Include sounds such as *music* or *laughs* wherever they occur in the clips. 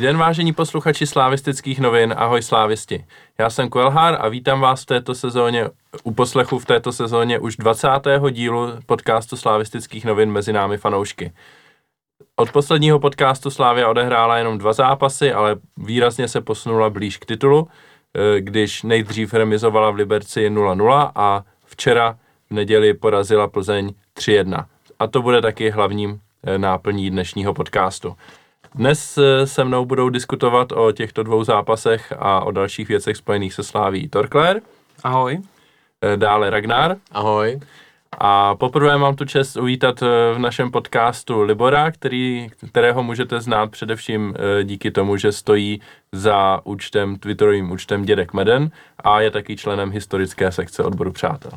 Den, vážení posluchači slávistických novin, ahoj slávisti. Já jsem Kvelhár a vítám vás v této sezóně, u poslechu v této sezóně už 20. dílu podcastu slávistických novin mezi námi fanoušky. Od posledního podcastu Slávia odehrála jenom dva zápasy, ale výrazně se posunula blíž k titulu, eh, když nejdřív remizovala v Liberci 0-0 a včera v neděli porazila Plzeň 3-1. A to bude taky hlavním eh, náplní dnešního podcastu. Dnes eh, se mnou budou diskutovat o těchto dvou zápasech a o dalších věcech spojených se Sláví Torkler. Ahoj. Dále Ragnar. Ahoj. A poprvé mám tu čest uvítat v našem podcastu Libora, který, kterého můžete znát především díky tomu, že stojí za účtem, twitterovým účtem Dědek Meden a je taky členem historické sekce odboru Přátel.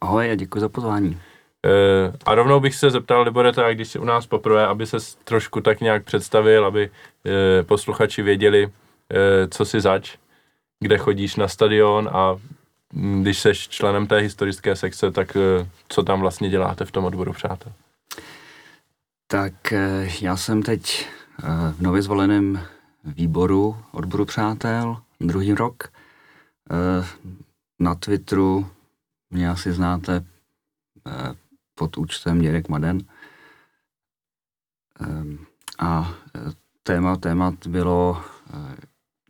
Ahoj a děkuji za pozvání. E, a rovnou bych se zeptal, Libore, tak když jsi u nás poprvé, aby se trošku tak nějak představil, aby e, posluchači věděli, e, co si zač, kde chodíš na stadion a když jsi členem té historické sekce, tak co tam vlastně děláte v tom odboru přátel? Tak já jsem teď v nově zvoleném výboru odboru přátel druhý rok. Na Twitteru mě asi znáte eh, pod účtem Děrek Maden. Ehm, a eh, téma témat bylo, eh,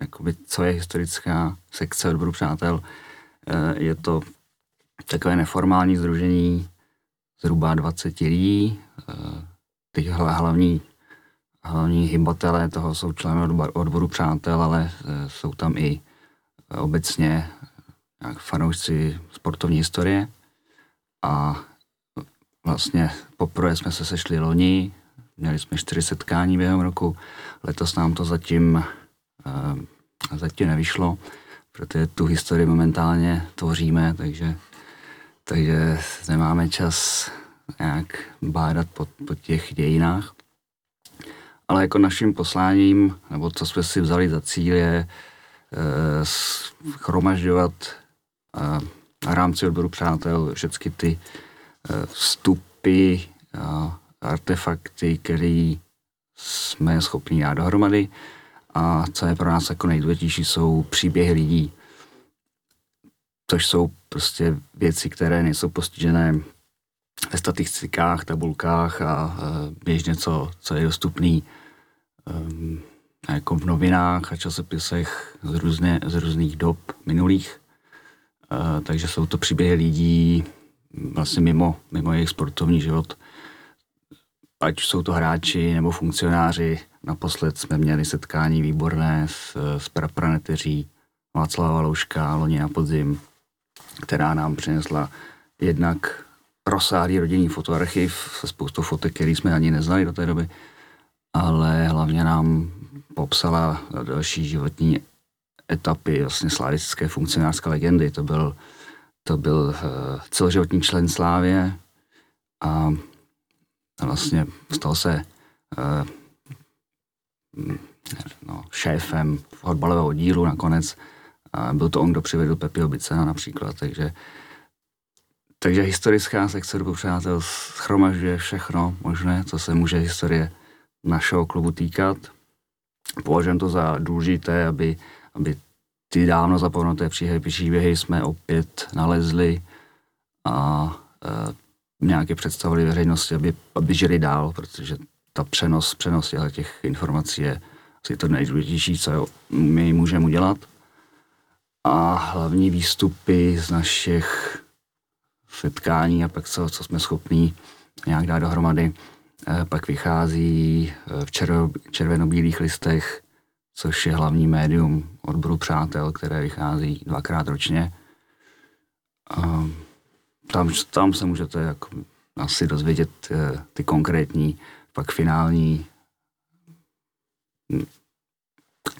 jakoby, co je historická sekce odboru přátel. Je to takové neformální združení zhruba 20 lidí. Ty hlavní, hlavní hybatelé toho jsou členové odboru přátel, ale jsou tam i obecně fanoušci sportovní historie a vlastně poprvé jsme se sešli loni, měli jsme čtyři setkání během roku, letos nám to zatím, uh, zatím nevyšlo, protože tu historii momentálně tvoříme, takže, takže nemáme čas nějak bádat po, po těch dějinách. Ale jako naším posláním, nebo co jsme si vzali za cíl, je uh, schromažďovat v rámci odboru přátel všechny ty e, vstupy, artefakty, které jsme schopni dát dohromady. A co je pro nás jako nejdůležitější, jsou příběhy lidí, což jsou prostě věci, které nejsou postižené ve statistikách, tabulkách a běžně, co, co je dostupný um, jako v novinách a časopisech z, různé, z různých dob minulých. Takže jsou to příběhy lidí vlastně mimo, mimo jejich sportovní život. Ať jsou to hráči nebo funkcionáři. Naposled jsme měli setkání výborné s, s prapraneteří Václava Louška loni na podzim, která nám přinesla jednak rozsáhlý rodinný fotoarchiv se spoustou fotek, který jsme ani neznali do té doby, ale hlavně nám popsala další životní etapy vlastně slavistické funkcionářské legendy. To byl, to byl uh, celoživotní člen Slávě a vlastně stal se uh, no, šéfem fotbalového oddílu nakonec. A byl to on, kdo přivedl Pepi Obicena například, takže takže historická sekce Ruku přátel schromažďuje všechno možné, co se může historie našeho klubu týkat. Považujem to za důležité, aby aby ty dávno zapomenuté příběhy jsme opět nalezli a e, nějaké představili veřejnosti, aby, aby žili dál, protože ta přenos, přenos těch informací je asi to nejdůležitější, co my můžeme udělat. A hlavní výstupy z našich setkání a pak co, co jsme schopní nějak dát dohromady, e, pak vychází e, v červeno-bílých listech což je hlavní médium odboru Přátel, které vychází dvakrát ročně. A tam, tam se můžete jako asi dozvědět eh, ty konkrétní, pak finální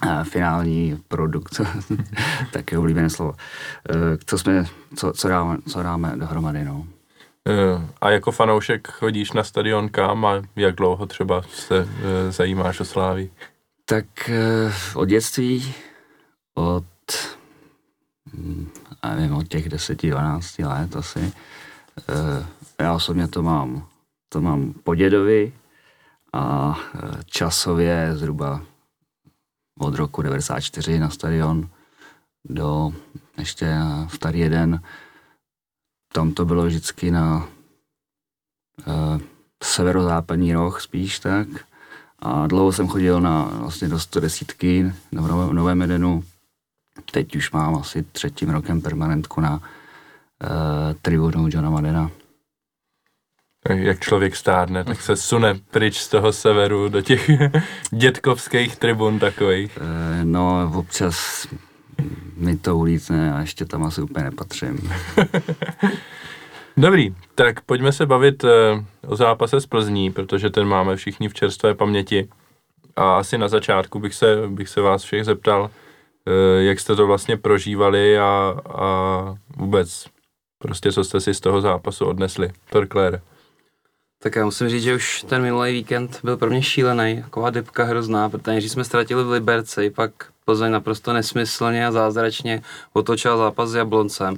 eh, finální produkt, *laughs* tak je oblíbené slovo. Eh, co, jsme, co, co, dáme, co dáme dohromady, no. A jako fanoušek chodíš na stadion kam a jak dlouho třeba se zajímáš o Slávy? Tak eh, od dětství, od, hm, nevím, od těch 10-12 let asi. Eh, já osobně to mám, to mám po dědovi a eh, časově zhruba od roku 94 na stadion do ještě starý jeden. Tam to bylo vždycky na uh, severozápadní roh spíš tak. A dlouho jsem chodil na vlastně do 110 na Novém Edenu. Teď už mám asi třetím rokem permanentku na uh, tribunu Johna Madena. Jak člověk stárne, tak se sune pryč z toho severu do těch *laughs* dětkovských tribun takových. Uh, no, občas mi to ulítne a ještě tam asi úplně nepatřím. *laughs* Dobrý, tak pojďme se bavit uh, o zápase s Plzní, protože ten máme všichni v čerstvé paměti. A asi na začátku bych se, bych se vás všech zeptal, uh, jak jste to vlastně prožívali a, a vůbec prostě co jste si z toho zápasu odnesli. Torkler. Tak já musím říct, že už ten minulý víkend byl pro mě šílený, taková depka hrozná, protože jsme ztratili v Liberci, pak Plzeň naprosto nesmyslně a zázračně otočila zápas s Jabloncem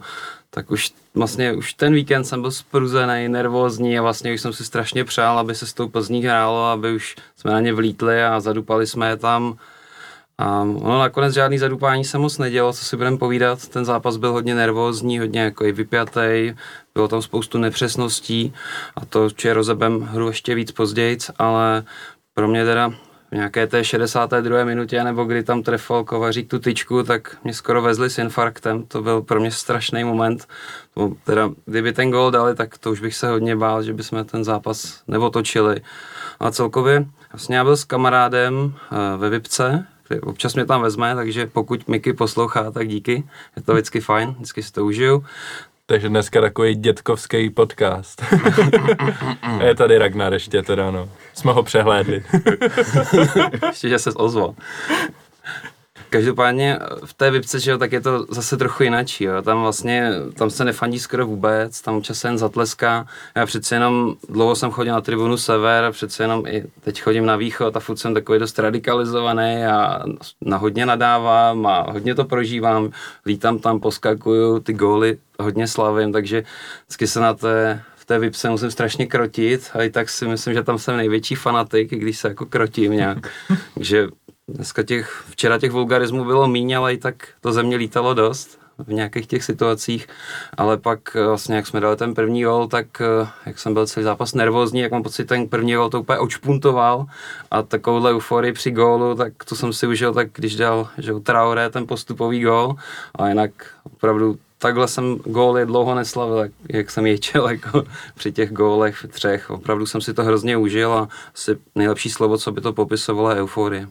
tak už vlastně už ten víkend jsem byl spruzený, nervózní a vlastně už jsem si strašně přál, aby se s tou Plzní hrálo, aby už jsme na ně vlítli a zadupali jsme je tam. A ono nakonec žádný zadupání se moc nedělo, co si budeme povídat. Ten zápas byl hodně nervózní, hodně jako i vypjatý, bylo tam spoustu nepřesností a to či rozebem hru ještě víc později, ale pro mě teda v nějaké té 62. minutě, nebo kdy tam trefil Kovařík tu tyčku, tak mě skoro vezli s infarktem. To byl pro mě strašný moment. To, teda, kdyby ten gol dali, tak to už bych se hodně bál, že bychom ten zápas neotočili. A celkově, vlastně já byl s kamarádem uh, ve Vipce, občas mě tam vezme, takže pokud Miky poslouchá, tak díky. Je to vždycky fajn, vždycky si to užiju. Takže dneska takový dětkovský podcast. je tady Ragnar ještě teda, no. Jsme ho přehlédli. ještě, že se ozval. Každopádně v té vypce, že jo, tak je to zase trochu jináčí, jo. Tam vlastně, tam se nefandí skoro vůbec, tam čas jen zatleská. Já přece jenom, dlouho jsem chodil na tribunu Sever, přece jenom i teď chodím na východ a furt jsem takový dost radikalizovaný a na hodně nadávám a hodně to prožívám. Lítám tam, poskakuju, ty góly hodně slavím, takže vždycky se na té v té vypse musím strašně krotit a i tak si myslím, že tam jsem největší fanatik, když se jako krotím nějak. *laughs* Takže Dneska těch, včera těch vulgarismů bylo míň, ale i tak to země lítalo dost v nějakých těch situacích, ale pak eh, vlastně, jak jsme dali ten první gol, tak eh, jak jsem byl celý zápas nervózní, jak mám pocit, ten první gol to úplně očpuntoval a takovouhle euforii při gólu, tak to jsem si užil tak, když dal že Traoré ten postupový gól a jinak opravdu takhle jsem góly dlouho neslavil, jak, jsem ječel *laughs* jako při těch gólech třech. Opravdu jsem si to hrozně užil a asi nejlepší slovo, co by to popisovalo, je euforie.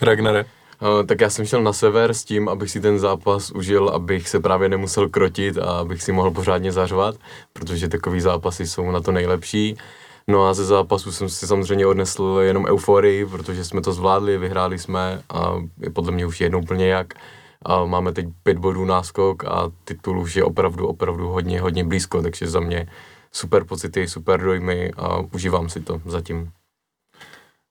Ragnare. Uh, tak já jsem šel na sever s tím, abych si ten zápas užil, abych se právě nemusel krotit a abych si mohl pořádně zařvat, protože takový zápasy jsou na to nejlepší. No a ze zápasu jsem si samozřejmě odnesl jenom euforii, protože jsme to zvládli, vyhráli jsme a je podle mě už jednou plně jak. A máme teď pět bodů náskok a titul už je opravdu, opravdu hodně, hodně blízko, takže za mě super pocity, super dojmy a užívám si to zatím.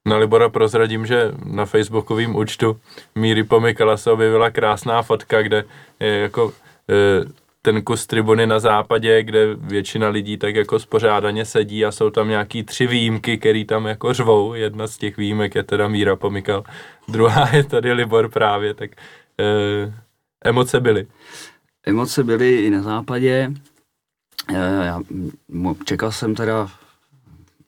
Na Libora prozradím, že na facebookovém účtu Míry Pomykala se objevila krásná fotka, kde je jako e, ten kus tribuny na západě, kde většina lidí tak jako spořádaně sedí a jsou tam nějaký tři výjimky, který tam jako řvou. Jedna z těch výjimek je teda Míra Pomykal, druhá je tady Libor právě, tak e, emoce byly. Emoce byly i na západě. E, já čekal jsem teda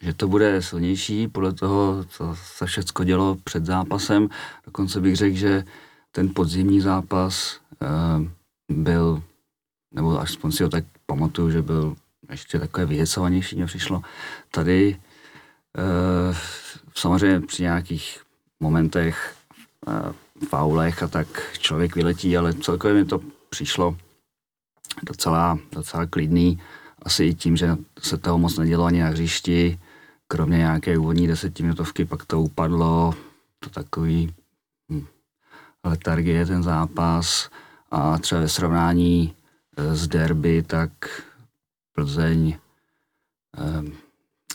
že to bude silnější podle toho, co se všechno dělo před zápasem. Dokonce bych řekl, že ten podzimní zápas uh, byl, nebo aspoň si ho tak pamatuju, že byl ještě takové vyhecovanější, mě přišlo. Tady uh, samozřejmě při nějakých momentech, uh, faulech a tak člověk vyletí, ale celkově mi to přišlo docela, docela klidný. Asi i tím, že se toho moc nedělo ani na hřišti, kromě nějaké úvodní desetiminutovky pak to upadlo, to takový hm, letargie ten zápas a třeba ve srovnání e, s derby, tak Plzeň eh,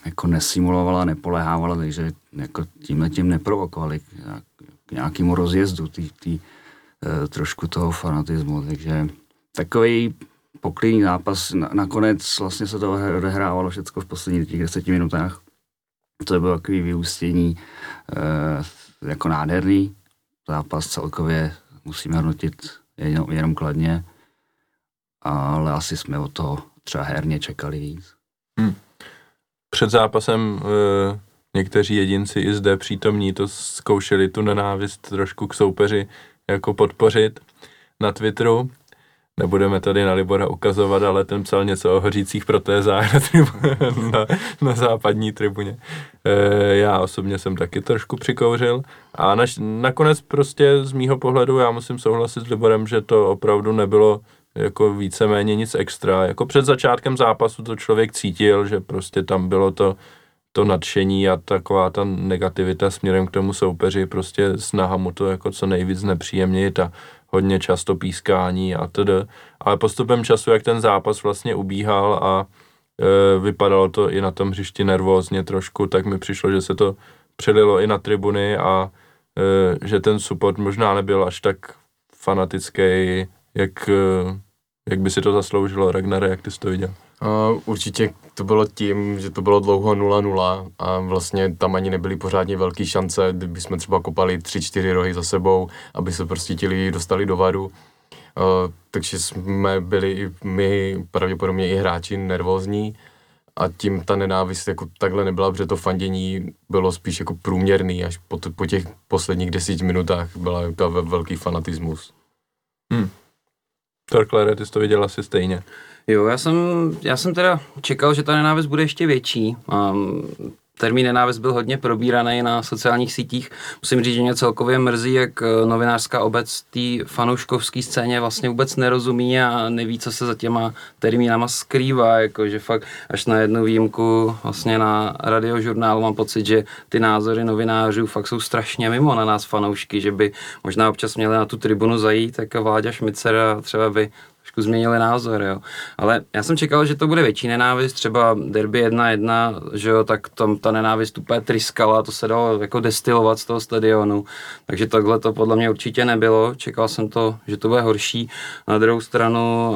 jako nesimulovala, nepolehávala, takže jako tímhle tím neprovokovali k nějakému rozjezdu tý, tý, eh, trošku toho fanatismu, takže takový poklidný zápas, nakonec vlastně se to odehrávalo všechno v posledních těch deseti minutách to bylo takový vyústění e, jako nádherný. zápas celkově musíme hodnotit jenom, jenom kladně, ale asi jsme o to třeba herně čekali víc. Hmm. Před zápasem e, někteří jedinci i zde přítomní to zkoušeli tu nenávist trošku k soupeři jako podpořit na Twitteru. Nebudeme tady na Libora ukazovat, ale ten psal něco o hořících protézách na, tribu- *laughs* na, na západní tribuně. E, já osobně jsem taky trošku přikouřil a naš, nakonec prostě z mýho pohledu já musím souhlasit s Liborem, že to opravdu nebylo jako víceméně nic extra. Jako před začátkem zápasu to člověk cítil, že prostě tam bylo to, to nadšení a taková ta negativita směrem k tomu soupeři, prostě snaha mu to jako co nejvíc nepříjemnit a hodně často pískání a td. Ale postupem času, jak ten zápas vlastně ubíhal a e, vypadalo to i na tom hřišti nervózně trošku, tak mi přišlo, že se to přelilo i na tribuny a e, že ten support možná nebyl až tak fanatický, jak, e, jak by si to zasloužilo. Ragnar, jak ty jsi to viděl? Uh, určitě to bylo tím, že to bylo dlouho 0-0 a vlastně tam ani nebyly pořádně velké šance, kdyby jsme třeba kopali 3-4 rohy za sebou, aby se prostě ti dostali do varu. Uh, takže jsme byli i my, pravděpodobně i hráči nervózní a tím ta nenávist jako takhle nebyla, protože to fandění bylo spíš jako průměrný, až po, t- po těch posledních deseti minutách byla to velký fanatismus. Hmm. Torklere, ty jsi to viděl asi stejně. Jo, já jsem, já jsem teda čekal, že ta nenávist bude ještě větší. Um, termín nenávist byl hodně probíraný na sociálních sítích. Musím říct, že mě celkově mrzí, jak eh, novinářská obec té fanouškovské scéně vlastně vůbec nerozumí a neví, co se za těma termínama skrývá. Jakože fakt až na jednu výjimku vlastně na radiožurnálu mám pocit, že ty názory novinářů fakt jsou strašně mimo na nás fanoušky, že by možná občas měli na tu tribunu zajít, tak Vláďa Šmicer třeba by trošku změnili názor, jo. Ale já jsem čekal, že to bude větší nenávist, třeba derby 1-1, že jo, tak tam ta nenávist úplně tryskala, to se dalo jako destilovat z toho stadionu, takže takhle to podle mě určitě nebylo, čekal jsem to, že to bude horší. Na druhou stranu,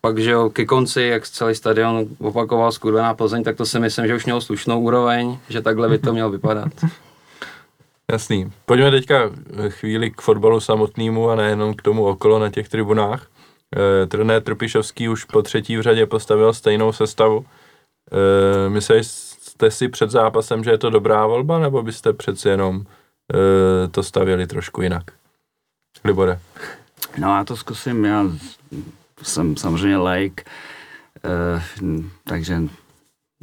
pak, že jo, ke konci, jak celý stadion opakoval skurvená Plzeň, tak to si myslím, že už mělo slušnou úroveň, že takhle by to mělo vypadat. *laughs* Jasný. Pojďme teďka chvíli k fotbalu samotnému a nejenom k tomu okolo na těch tribunách. E, trenér Trpišovský už po třetí v řadě postavil stejnou sestavu. E, myslíte jste si před zápasem, že je to dobrá volba, nebo byste přeci jenom e, to stavěli trošku jinak? Libore. No já to zkusím, já jsem samozřejmě like, takže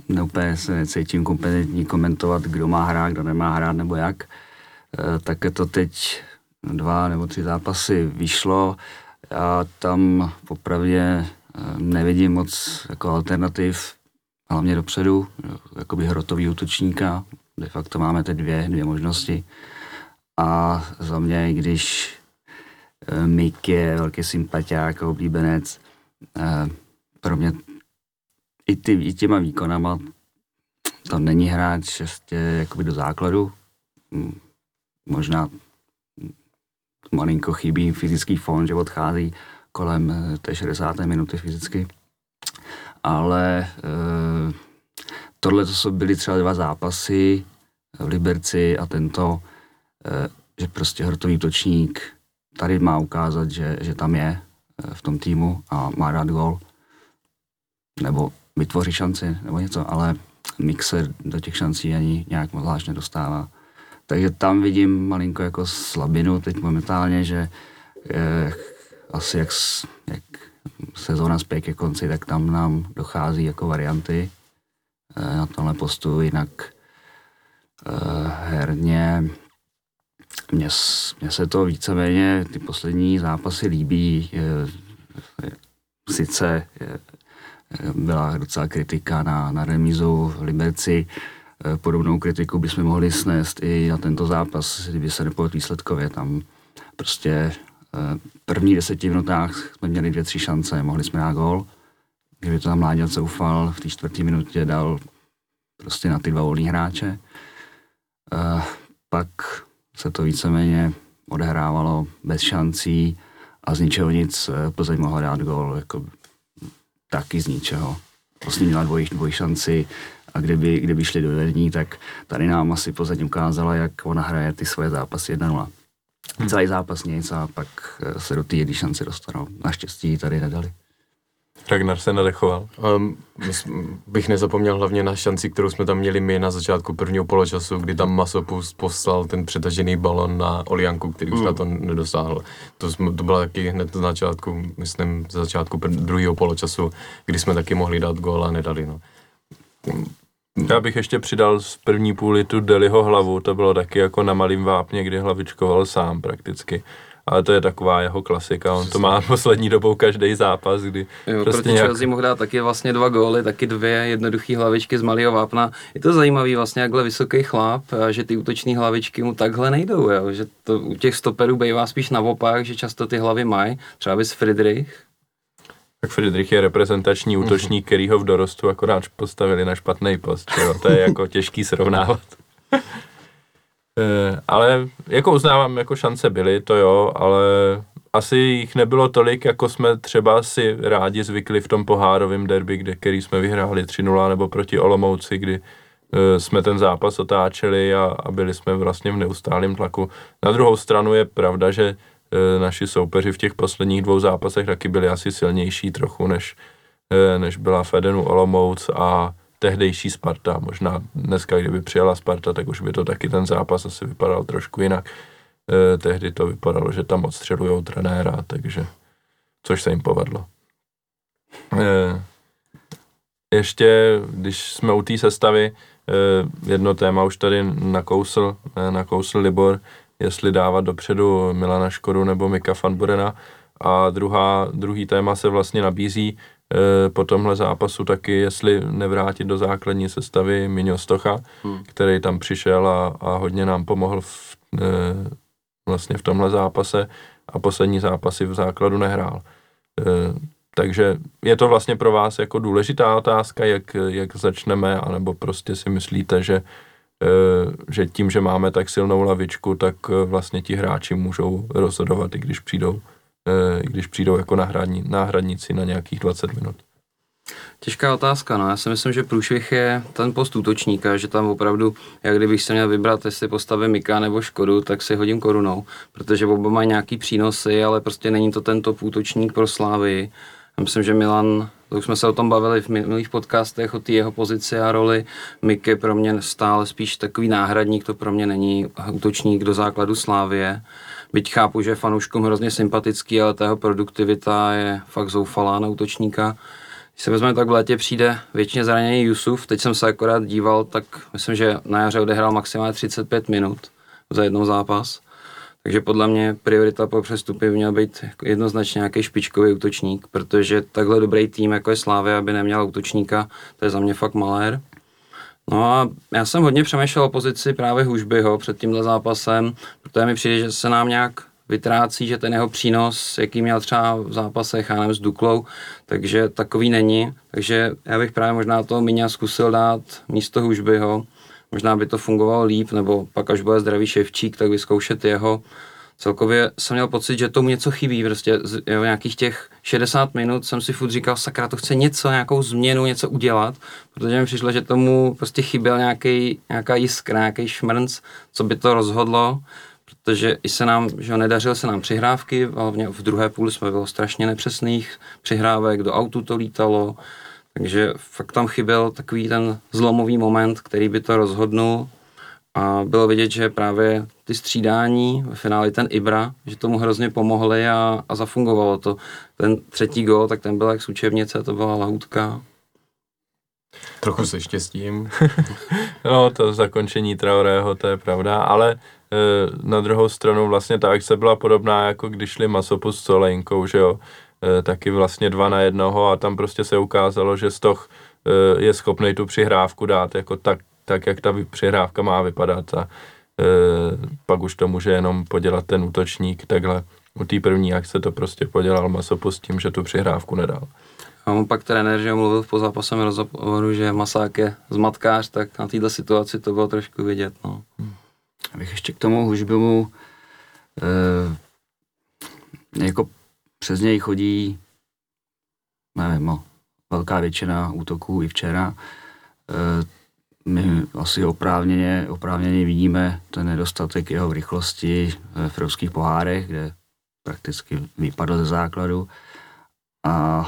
neúplně se necítím kompetentní komentovat, kdo má hrát, kdo nemá hrát nebo jak. Tak to teď dva nebo tři zápasy vyšlo. Já tam popravdě eh, nevidím moc jako alternativ, hlavně dopředu, jakoby hrotový útočníka. De facto máme teď dvě, dvě možnosti. A za mě, když eh, Mik je velký sympatiák a oblíbenec, eh, pro mě i, ty, i těma výkonama to není hráč ještě jakoby do základu. Hm, možná malinko chybí fyzický fond, že odchází kolem eh, té 60. minuty fyzicky. Ale e, tohle to jsou byly třeba dva zápasy v Liberci a tento, e, že prostě hrtový točník tady má ukázat, že, že tam je v tom týmu a má rád gol. Nebo vytvoří šanci nebo něco, ale Mix se do těch šancí ani nějak zvlášť nedostává. Takže tam vidím malinko jako slabinu teď momentálně, že je, asi jak, jak sezóna spěje ke konci, tak tam nám dochází jako varianty eh, na tomhle postu, jinak eh, herně mně, mně se to víceméně ty poslední zápasy líbí. Sice byla docela kritika na, na remízu v Liberci, Eh, podobnou kritiku bychom mohli snést i na tento zápas, kdyby se nepovedl výsledkově. Tam prostě eh, první deseti minutách jsme měli dvě, tři šance, mohli jsme dát gól. Kdyby to tam Mláďa zoufal, v té čtvrté minutě dal prostě na ty dva volní hráče. Uh, pak se to víceméně odehrávalo bez šancí a z ničeho nic Plzeň mohla dát gól, jako taky z ničeho. Vlastně měla dvojí, dvojí šanci, a kdyby, kdyby šli do vedení, tak tady nám asi pozadí ukázala, jak ona hraje ty svoje zápasy 1-0. celý zápas nic a pak eh, se do té jedné šance dostanou. Naštěstí tady nedali. Ragnar se nadechoval. Um, bych nezapomněl hlavně na šanci, kterou jsme tam měli my na začátku prvního poločasu, kdy tam Masopus poslal ten přetažený balon na Olianku, který už Mm. na to nedosáhl. To, jsme, to bylo taky hned na začátku, myslím, začátku druhého poločasu, kdy jsme taky mohli dát gól a nedali. No. Já bych ještě přidal z první půli tu Deliho hlavu, to bylo taky jako na malým vápně, kdy hlavičkoval sám prakticky. Ale to je taková jeho klasika, on to má poslední dobou každý zápas, kdy Jo, prostě proti nějak- Chelsea mohl dát taky vlastně dva góly, taky dvě jednoduché hlavičky z malého vápna. Je to zajímavý vlastně, jakhle vysoký chlap, že ty útoční hlavičky mu takhle nejdou, jo? že to u těch stoperů bývá spíš naopak, že často ty hlavy mají, třeba bys Friedrich, Tak Friedrich je reprezentační útočník, který ho v dorostu akorát postavili na špatný post. Jo? To je jako těžký srovnávat. *laughs* Eh, ale jako uznávám, jako šance byly, to jo, ale asi jich nebylo tolik, jako jsme třeba si rádi zvykli v tom pohárovém derby, kde, který jsme vyhráli 3-0, nebo proti Olomouci, kdy eh, jsme ten zápas otáčeli a, a byli jsme vlastně v neustálém tlaku. Na druhou stranu je pravda, že naši soupeři v těch posledních dvou zápasech taky byli asi silnější trochu, než, eh, než byla Fedenu Olomouc a tehdejší Sparta. Možná dneska, kdyby přijela Sparta, tak už by to taky ten zápas asi vypadal trošku jinak. Eh, tehdy to vypadalo, že tam odstřelujou trenéra, takže což se jim povedlo. Eh, ještě, když jsme u té sestavy, eh, jedno téma už tady nakousl, eh, nakousl Libor, jestli dávat dopředu Milana Škodu nebo Mika Fanburena. A druhá, druhý téma se vlastně nabízí eh, po tomhle zápasu taky, jestli nevrátit do základní sestavy Miňo Stocha, Hmm. který tam přišel a, a hodně nám pomohl v, eh, vlastně v tomhle zápase a poslední zápasy v základu nehrál. Eh, takže je to vlastně pro vás jako důležitá otázka, jak, jak začneme, anebo prostě si myslíte, že, že tím, že máme tak silnou lavičku, tak eh, vlastně ti hráči můžou rozhodovat, i když přijdou, eh, i když přijdou jako náhradní, náhradníci na nějakých 20 minut. Těžká otázka, no. Já si myslím, že průšvih je ten post útočníka, že tam opravdu, jak kdybych se měl vybrat, jestli postavím Mika nebo Škodu, tak si hodím korunou, protože oba mají nějaký přínosy, ale prostě není to ten top útočník pro Slávy. Já myslím, že Milan, už jsme se o tom bavili v minulých podcastech, o té jeho pozici a roli. Mik je pro mě stále spíš takový náhradník, to pro mě není útočník do základu Slávie. Byť chápu, že je fanouškům hrozně sympatický, ale ta jeho produktivita je fakt zoufalá na útočníka. Když se vezmeme, tak v létě přijde většině zraněný Jusuf. Teď jsem se akorát díval, tak myslím, že na jaře odehrál maximálně 35 minut za jednou zápas. Takže podle mě priorita po přestupy by měl být jednoznačně nějaký špičkový útočník, protože takhle dobrý tým, jako je Slávia, aby neměl útočníka, to je za mě fakt malér. No a já jsem hodně přemýšlel o pozici právě Hužbyho před tímhle zápasem, protože mi přijde, že se nám nějak vytrácí, že ten jeho přínos, jaký měl třeba v zápasech, já nevím, s Duklou, takže takový není. Takže já bych právě možná toho Miňa zkusil dát místo Hužbyho. Možná by to fungovalo líp, nebo pak až bude zdravý Ševčík, tak vyzkoušet jeho. Celkově jsem měl pocit, že tomu něco chybí, prostě z, jo, nějakých těch 60 minut jsem si furt říkal, sakra, to chce něco, nějakou změnu, něco udělat, protože mi přišlo, že tomu prostě chyběl nějaký, nějaká jiskra, nějaký šmrnc, co by to rozhodlo, protože i se nám, že jo, nedařilo se nám přihrávky, hlavně v druhé půli jsme bylo strašně nepřesných přihrávek, do autu to lítalo, takže fakt tam chyběl takový ten zlomový moment, který by to rozhodnul a bylo vidět, že právě ty střídání, ve finále ten Ibra, že tomu hrozně pomohly a, a zafungovalo to. Ten třetí gol, tak ten byl jak z učebnice, to byla lahůdka. Trochu se štěstím. *laughs* No, to zakončení Traorého, to je pravda, ale e, na druhou stranu vlastně ta akce byla podobná, jako když šli Masopus s Solejnkou, že jo, taky vlastně dva na jednoho a tam prostě se ukázalo, že Stoch e, je schopný tu přihrávku dát jako tak, tak, jak ta přihrávka má vypadat a e, pak už to může jenom podělat ten útočník takhle. U té první akce to prostě podělal Masopus tím, že tu přihrávku nedal. A on pak trenér, že mluvil v pozápasovém rozhovoru, že Masák je zmatkář, tak na této situaci to bylo trošku vidět. No. Abych ještě k tomu Hužbimu, e, jako přes něj chodí, nevím, no, velká většina útoků i včera. E, my asi oprávněně, oprávněně vidíme ten nedostatek jeho rychlosti v evropských pohárech, kde prakticky vypadl ze základu a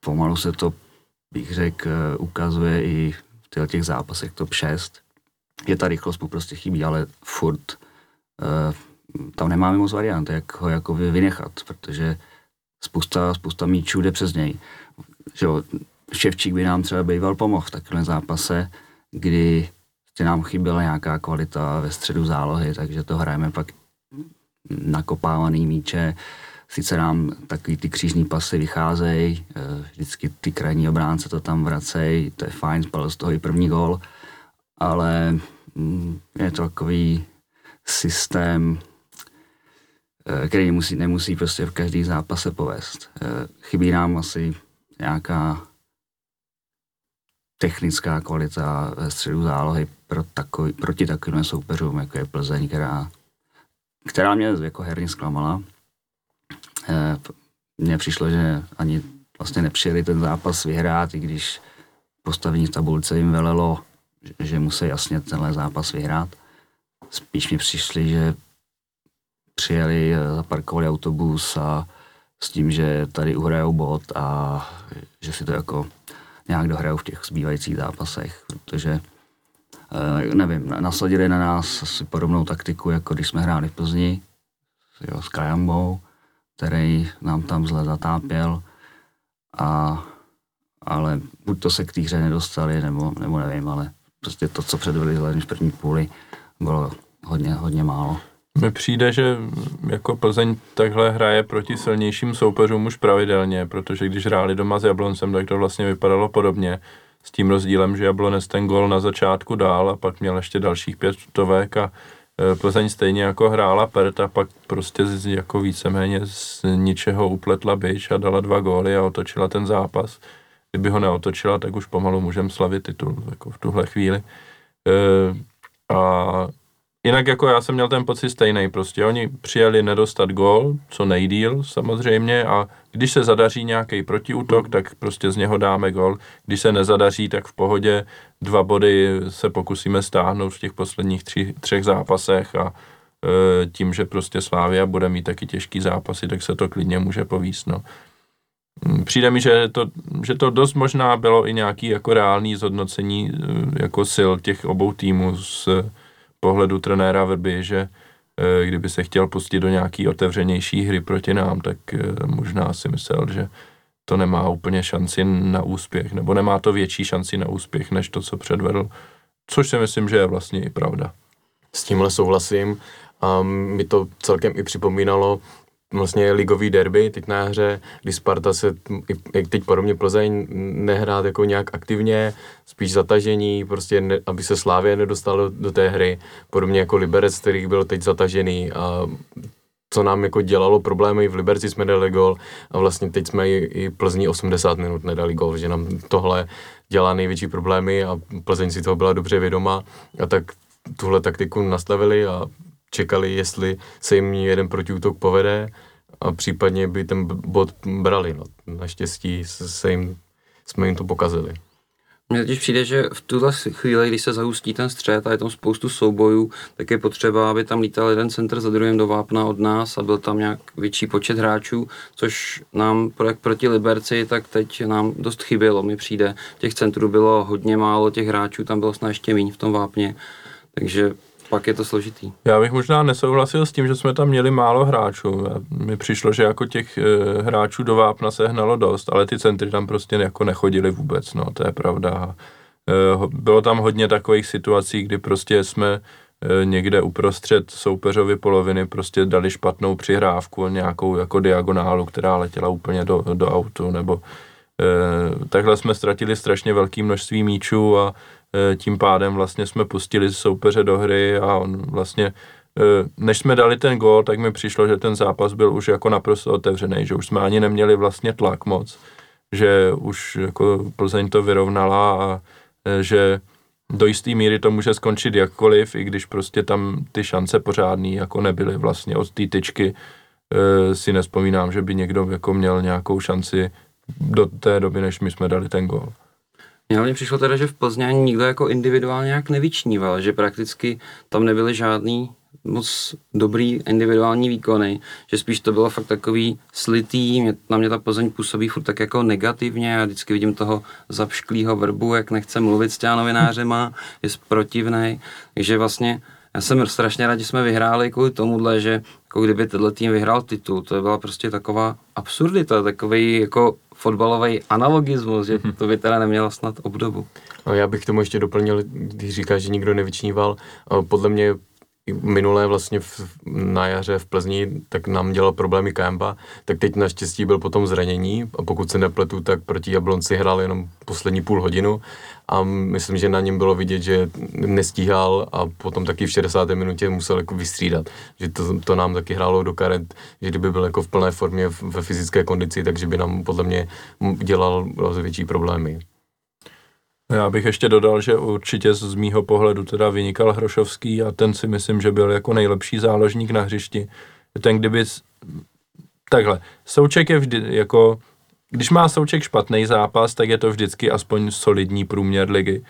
pomalu se to, bych řekl, ukazuje i v těch zápasech top 6. Je ta rychlost mu prostě chybí, ale furt uh, tam nemáme moc variant, jak ho jako vynechat, protože spousta, spousta míčů jde přes něj. Že jo, Ševčík by nám třeba býval pomohl v takovém zápase, kdy nám chyběla nějaká kvalita ve středu zálohy, takže to hrajeme pak nakopávaný míče, sice nám takový ty křížní pasy vycházejí, eh, vždycky ty krajní obránce to tam vracejí, to je fajn, spal z toho i první gol, ale mm, je to takový systém, který nemusí, nemusí prostě v každý zápase povést. Eh, chybí nám asi nějaká technická kvalita ve středu zálohy pro takový, proti takovým soupeřům, jako je Plzeň, která, která mě jako herně zklamala. E, mně přišlo, že ani vlastně nepřijeli ten zápas vyhrát, i když postavení tabulce jim velelo, že musí jasně tenhle zápas vyhrát. Spíš mi přišli, že přijeli, eh, zaparkovali autobus a s tím, že tady uhrajou bod a že si to jako nějak dohrajou v těch zbývajících zápasech, protože eh, nevím, nasadili na nás asi podobnou taktiku, jako když jsme hráli v Plzni jo, s Kajambou, který nám tam zle zatápěl, a, ale buď to se k té hře nedostali, nebo, nebo nevím, ale prostě to, co předvedli hlavně v první půli, bylo hodně, hodně málo. Mně přijde, že jako Plzeň takhle hraje proti silnějším soupeřům už pravidelně, protože když hráli doma s Jabloncem, tak to vlastně vypadalo podobně. S tím rozdílem, že Jablonec ten gol na začátku dál a pak měl ještě dalších pět tutovek a e, Plzeň stejně jako hrála Pert a pak prostě z, jako víceméně z ničeho upletla byč a dala dva góly a otočila ten zápas. Kdyby ho neotočila, tak už pomalu můžeme slavit titul jako v tuhle chvíli. E, a Jinak jako já jsem měl ten pocit stejný, prostě oni přijeli nedostat gol, co nejdíl samozřejmě a když se zadaří nějaký protiútok, tak prostě z něho dáme gol. Když se nezadaří, tak v pohodě dva body se pokusíme stáhnout v těch posledních tři, třech zápasech a e, tím, že prostě Slávia bude mít taky těžký zápasy, tak se to klidně může povíst, no. Mm, přijde mi, že to, že to dost možná bylo i nějaký jako reálný zhodnocení e, jako sil těch obou týmů s pohledu trenéra Verby, že eh, kdyby se chtěl pustit do nějaký otevřenější hry proti nám, tak eh, možná si myslel, že to nemá úplně šanci na úspěch, nebo nemá to větší šanci na úspěch, než to, co předvedl, což si myslím, že je vlastně i pravda. S tímhle souhlasím a mi to celkem i připomínalo vlastně ligový derby teď na hře, kdy Sparta se, jak teď podobně Plzeň, nehrát jako nějak aktivně, spíš zatažení, prostě ne, aby se Slávě nedostalo do, té hry, podobně jako Liberec, který byl teď zatažený a co nám jako dělalo problémy, v Liberci jsme dali gol a vlastně teď jsme i, i Plzni 80 minut nedali gol, že nám tohle dělá největší problémy a Plzeň si toho byla dobře vědoma a tak tuhle taktiku nastavili a čekali, jestli se jim jeden protiútok povede a případně by ten bod brali. No. Naštěstí se jim, jsme jim to pokazili. Mně totiž přijde, že v tuhle chvíli, když se zahustí ten střed a je tam spoustu soubojů, tak je potřeba, aby tam lítal jeden center za druhým do vápna od nás a byl tam nějak větší počet hráčů, což nám jak proti Liberci, tak teď nám dost chybělo, mi přijde. Těch centrů bylo hodně málo, těch hráčů tam bylo snad ještě méně v tom vápně, takže pak je to složitý. Já bych možná nesouhlasil s tím, že jsme tam měli málo hráčů. Mi přišlo, že jako těch e, hráčů do Vápna se hnalo dost, ale ty centry tam prostě jako nechodili vůbec, no, to je pravda. E, bylo tam hodně takových situací, kdy prostě jsme e, někde uprostřed soupeřovy poloviny prostě dali špatnou přihrávku, nějakou jako diagonálu, která letěla úplně do, do autu, nebo e, takhle jsme ztratili strašně velké množství míčů a Eh, tím pádem vlastně jsme pustili soupeře do hry a on vlastně eh, než jsme dali ten gól, tak mi přišlo, že ten zápas byl už jako naprosto otevřený, že už jsme ani neměli vlastně tlak moc, že už jako Plzeň to vyrovnala a eh, že do jisté míry to může skončit jakkoliv, i když prostě tam ty šance pořádný jako nebyly vlastně od té tyčky. si nespomínám, že by někdo jako měl nějakou šanci do té doby, než my jsme dali ten gól. Mně hlavně přišlo teda, že v Plzni ani nikdo jako individuálně nějak nevyčníval, že prakticky tam nebyly žádný moc dobrý individuální výkony, že spíš to bylo fakt takový slitý, mě, na mě ta Plzeň působí furt tak jako negativně, já vždycky vidím toho zapšklýho vrbu, jak nechce mluvit s těma novinářema, je protivnej, takže vlastně já jsem strašně rád, že jsme vyhráli kvůli tomuhle, že jako kdyby tenhle tým vyhrál titul, to byla prostě taková absurdita, takový jako fotbalový analogismus, že to by teda nemělo snad obdobu. A já bych tomu ještě doplnil, když říkáš, že nikdo nevyčníval, podle mě minulé vlastně v, na jaře v Plzni, tak nám dělal problémy Kemba, tak teď naštěstí byl potom zranění a pokud se nepletu, tak proti Jablonci hrál jenom poslední půl hodinu a myslím, že na něm bylo vidět, že nestíhal a potom taky v 60. minutě musel jako vystřídat, že to, to nám taky hrálo do karet, že kdyby byl jako v plné formě ve fyzické kondici, takže by nám podle mě dělal větší problémy. Já bych ještě dodal, že určitě z mýho pohledu teda vynikal Hrošovský a ten si myslím, že byl jako nejlepší záložník na hřišti. Ten kdyby... Takhle, Souček je vždy jako... Když má Souček špatný zápas, tak je to vždycky aspoň solidní průměr ligy.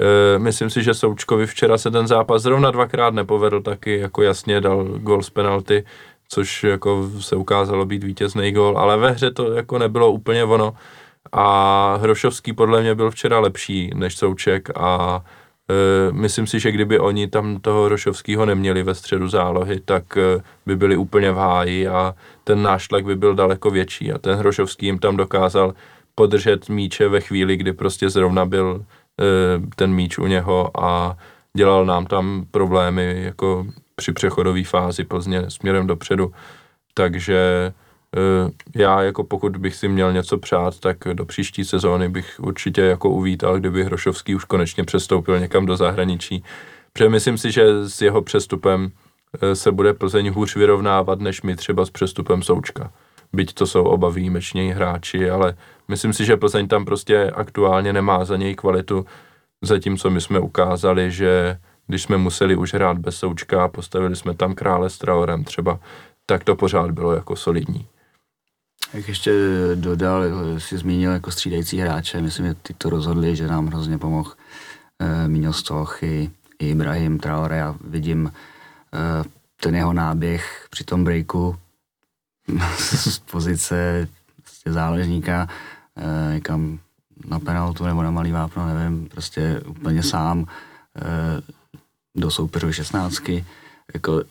E, myslím si, že Součkovi včera se ten zápas zrovna dvakrát nepovedl, taky jako jasně dal gol z penalty, což jako se ukázalo být vítězný gol, ale ve hře to jako nebylo úplně ono a Hrošovský podle mě byl včera lepší než Souček a e, myslím si, že kdyby oni tam toho Hrošovského neměli ve středu zálohy, tak e, by byli úplně v háji a ten náštlak by byl daleko větší a ten Hrošovský jim tam dokázal podržet míče ve chvíli, kdy prostě zrovna byl e, ten míč u něho a dělal nám tam problémy jako při přechodové fázi Plzně směrem dopředu. Takže já jako pokud bych si měl něco přát, tak do příští sezóny bych určitě jako uvítal, kdyby Hrošovský už konečně přestoupil někam do zahraničí. Protože myslím si, že s jeho přestupem eh, se bude Plzeň hůř vyrovnávat, než my třeba s přestupem Součka. Byť to jsou oba výjimeční hráči, ale myslím si, že Plzeň tam prostě aktuálně nemá za něj kvalitu, zatímco my jsme ukázali, že když jsme museli už hrát bez Součka, postavili jsme tam krále s Traorem třeba, tak to pořád bylo jako solidní. Jak ještě dodal, si zmínil jako střídající hráče, myslím, že ty to rozhodli, že nám hrozně pomohl e, Míňo Stoch i, i Ibrahim Traore. Já vidím e, ten jeho náběh při tom breaku *laughs* z pozice prostě záležníka e, někam na penaltu nebo na malý vápno, nevím, prostě úplně sám do soupeřové šestnáctky. Jako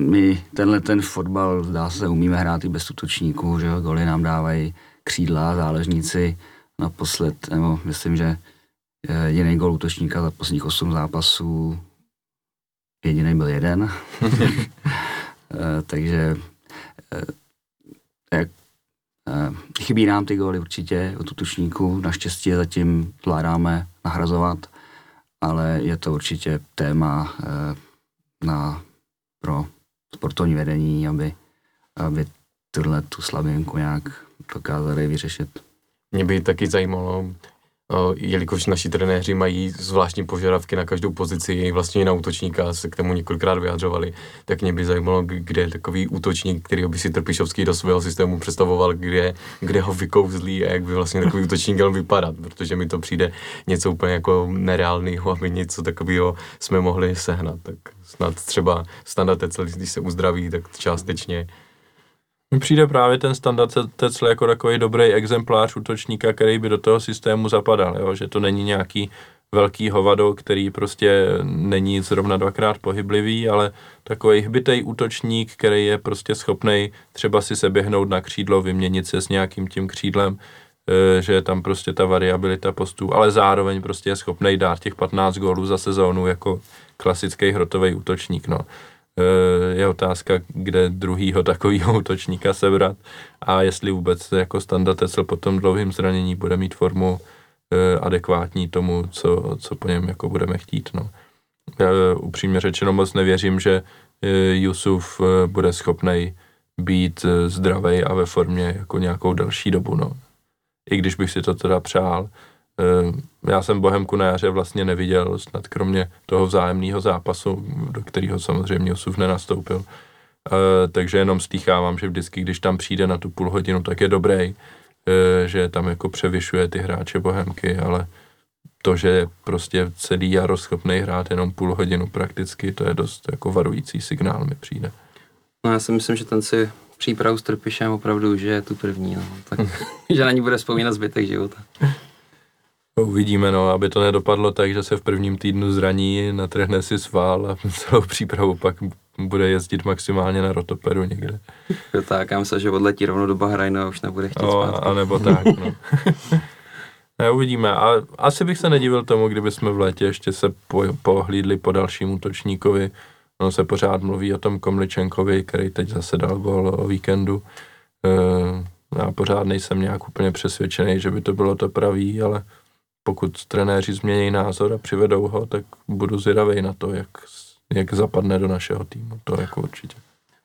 my tenhle ten fotbal, zdá se, umíme hrát i bez útočníků, že jo, goly nám dávají křídla, záležníci naposled, nebo myslím, že jediný gol útočníka za posledních 8 zápasů, jediný byl jeden. *laughs* Eh, takže eh, jak, eh, chybí nám ty góly určitě od útočníků, naštěstí je zatím zvládáme nahrazovat, ale je to určitě téma na, pro sportovní vedení, aby, aby tuhle tu slabinku nějak dokázali vyřešit. Mě by taky zajímalo, jelikož naši trenéři mají zvláštní požadavky na každou pozici, vlastně i na útočníka se k tomu několikrát vyjadřovali, tak mě by zajímalo, kde je takový útočník, který by si Trpišovský do svého systému představoval, kde, kde ho vykouzlí a jak by vlastně takový útočník měl vypadat, protože mi to přijde něco úplně jako nereálného, aby něco takového jsme mohli sehnat. Tak snad třeba standard Tecel, když se uzdraví, tak částečně. Mně přijde právě ten standard Tecel jako takový dobrý exemplář útočníka, který by do toho systému zapadal, jo? že to není nějaký velký hovado, který prostě není zrovna dvakrát pohyblivý, ale takový hbitej útočník, který je prostě schopný třeba si se běhnout na křídlo, vyměnit se s nějakým tím křídlem, e, že je tam prostě ta variabilita postů, ale zároveň prostě je schopný dát těch 15 gólů za sezónu jako klasický hrotový útočník. No. E, je otázka, kde druhýho takového útočníka sebrat a jestli vůbec jako standard Tesla po tom dlouhém zranění bude mít formu e, adekvátní tomu, co, co po něm jako budeme chtít. No. Já upřímně řečeno moc nevěřím, že Jusuf bude schopný být zdravý a ve formě jako nějakou další dobu. No. I když bych si to teda přál, Eh, já jsem Bohemku na jaře vlastně neviděl, snad kromě toho vzájemného zápasu, do kterého samozřejmě Osuf nenastoupil. Eh, takže jenom stýchávám, že vždycky, když tam přijde na tu půl hodinu, tak je dobrý, eh, že tam jako převyšuje ty hráče Bohemky, ale to, že je prostě celý jaro schopný hrát jenom půl hodinu prakticky, to je dost jako varující signál mi přijde. No já si myslím, že ten si přípravu s Trpišem opravdu už je tu první, no. tak, *laughs* že na ní bude vzpomínat zbytek života. Uvidíme, no, aby to nedopadlo tak, že se v prvním týdnu zraní, natrhne si sval a *laughs* celou přípravu pak bude jezdit maximálně na rotoperu někde. Jo, tak, já myslím, že odletí rovnou do Bahrajnu a už nebude chtít no, spát. A nebo tak, no. *laughs* ne, uvidíme. A asi bych se nedivil tomu, kdyby jsme v létě ještě se po, pohlídli po dalším útočníkovi. On se pořád mluví o tom Komličenkovi, který teď zase dal gol o víkendu. E, já pořád nejsem nějak úplně přesvědčený, že by to bylo to pravý, ale pokud trenéři změní názor a přivedou ho, tak budu zvědavý na to, jak, jak zapadne do našeho týmu. To jako určitě.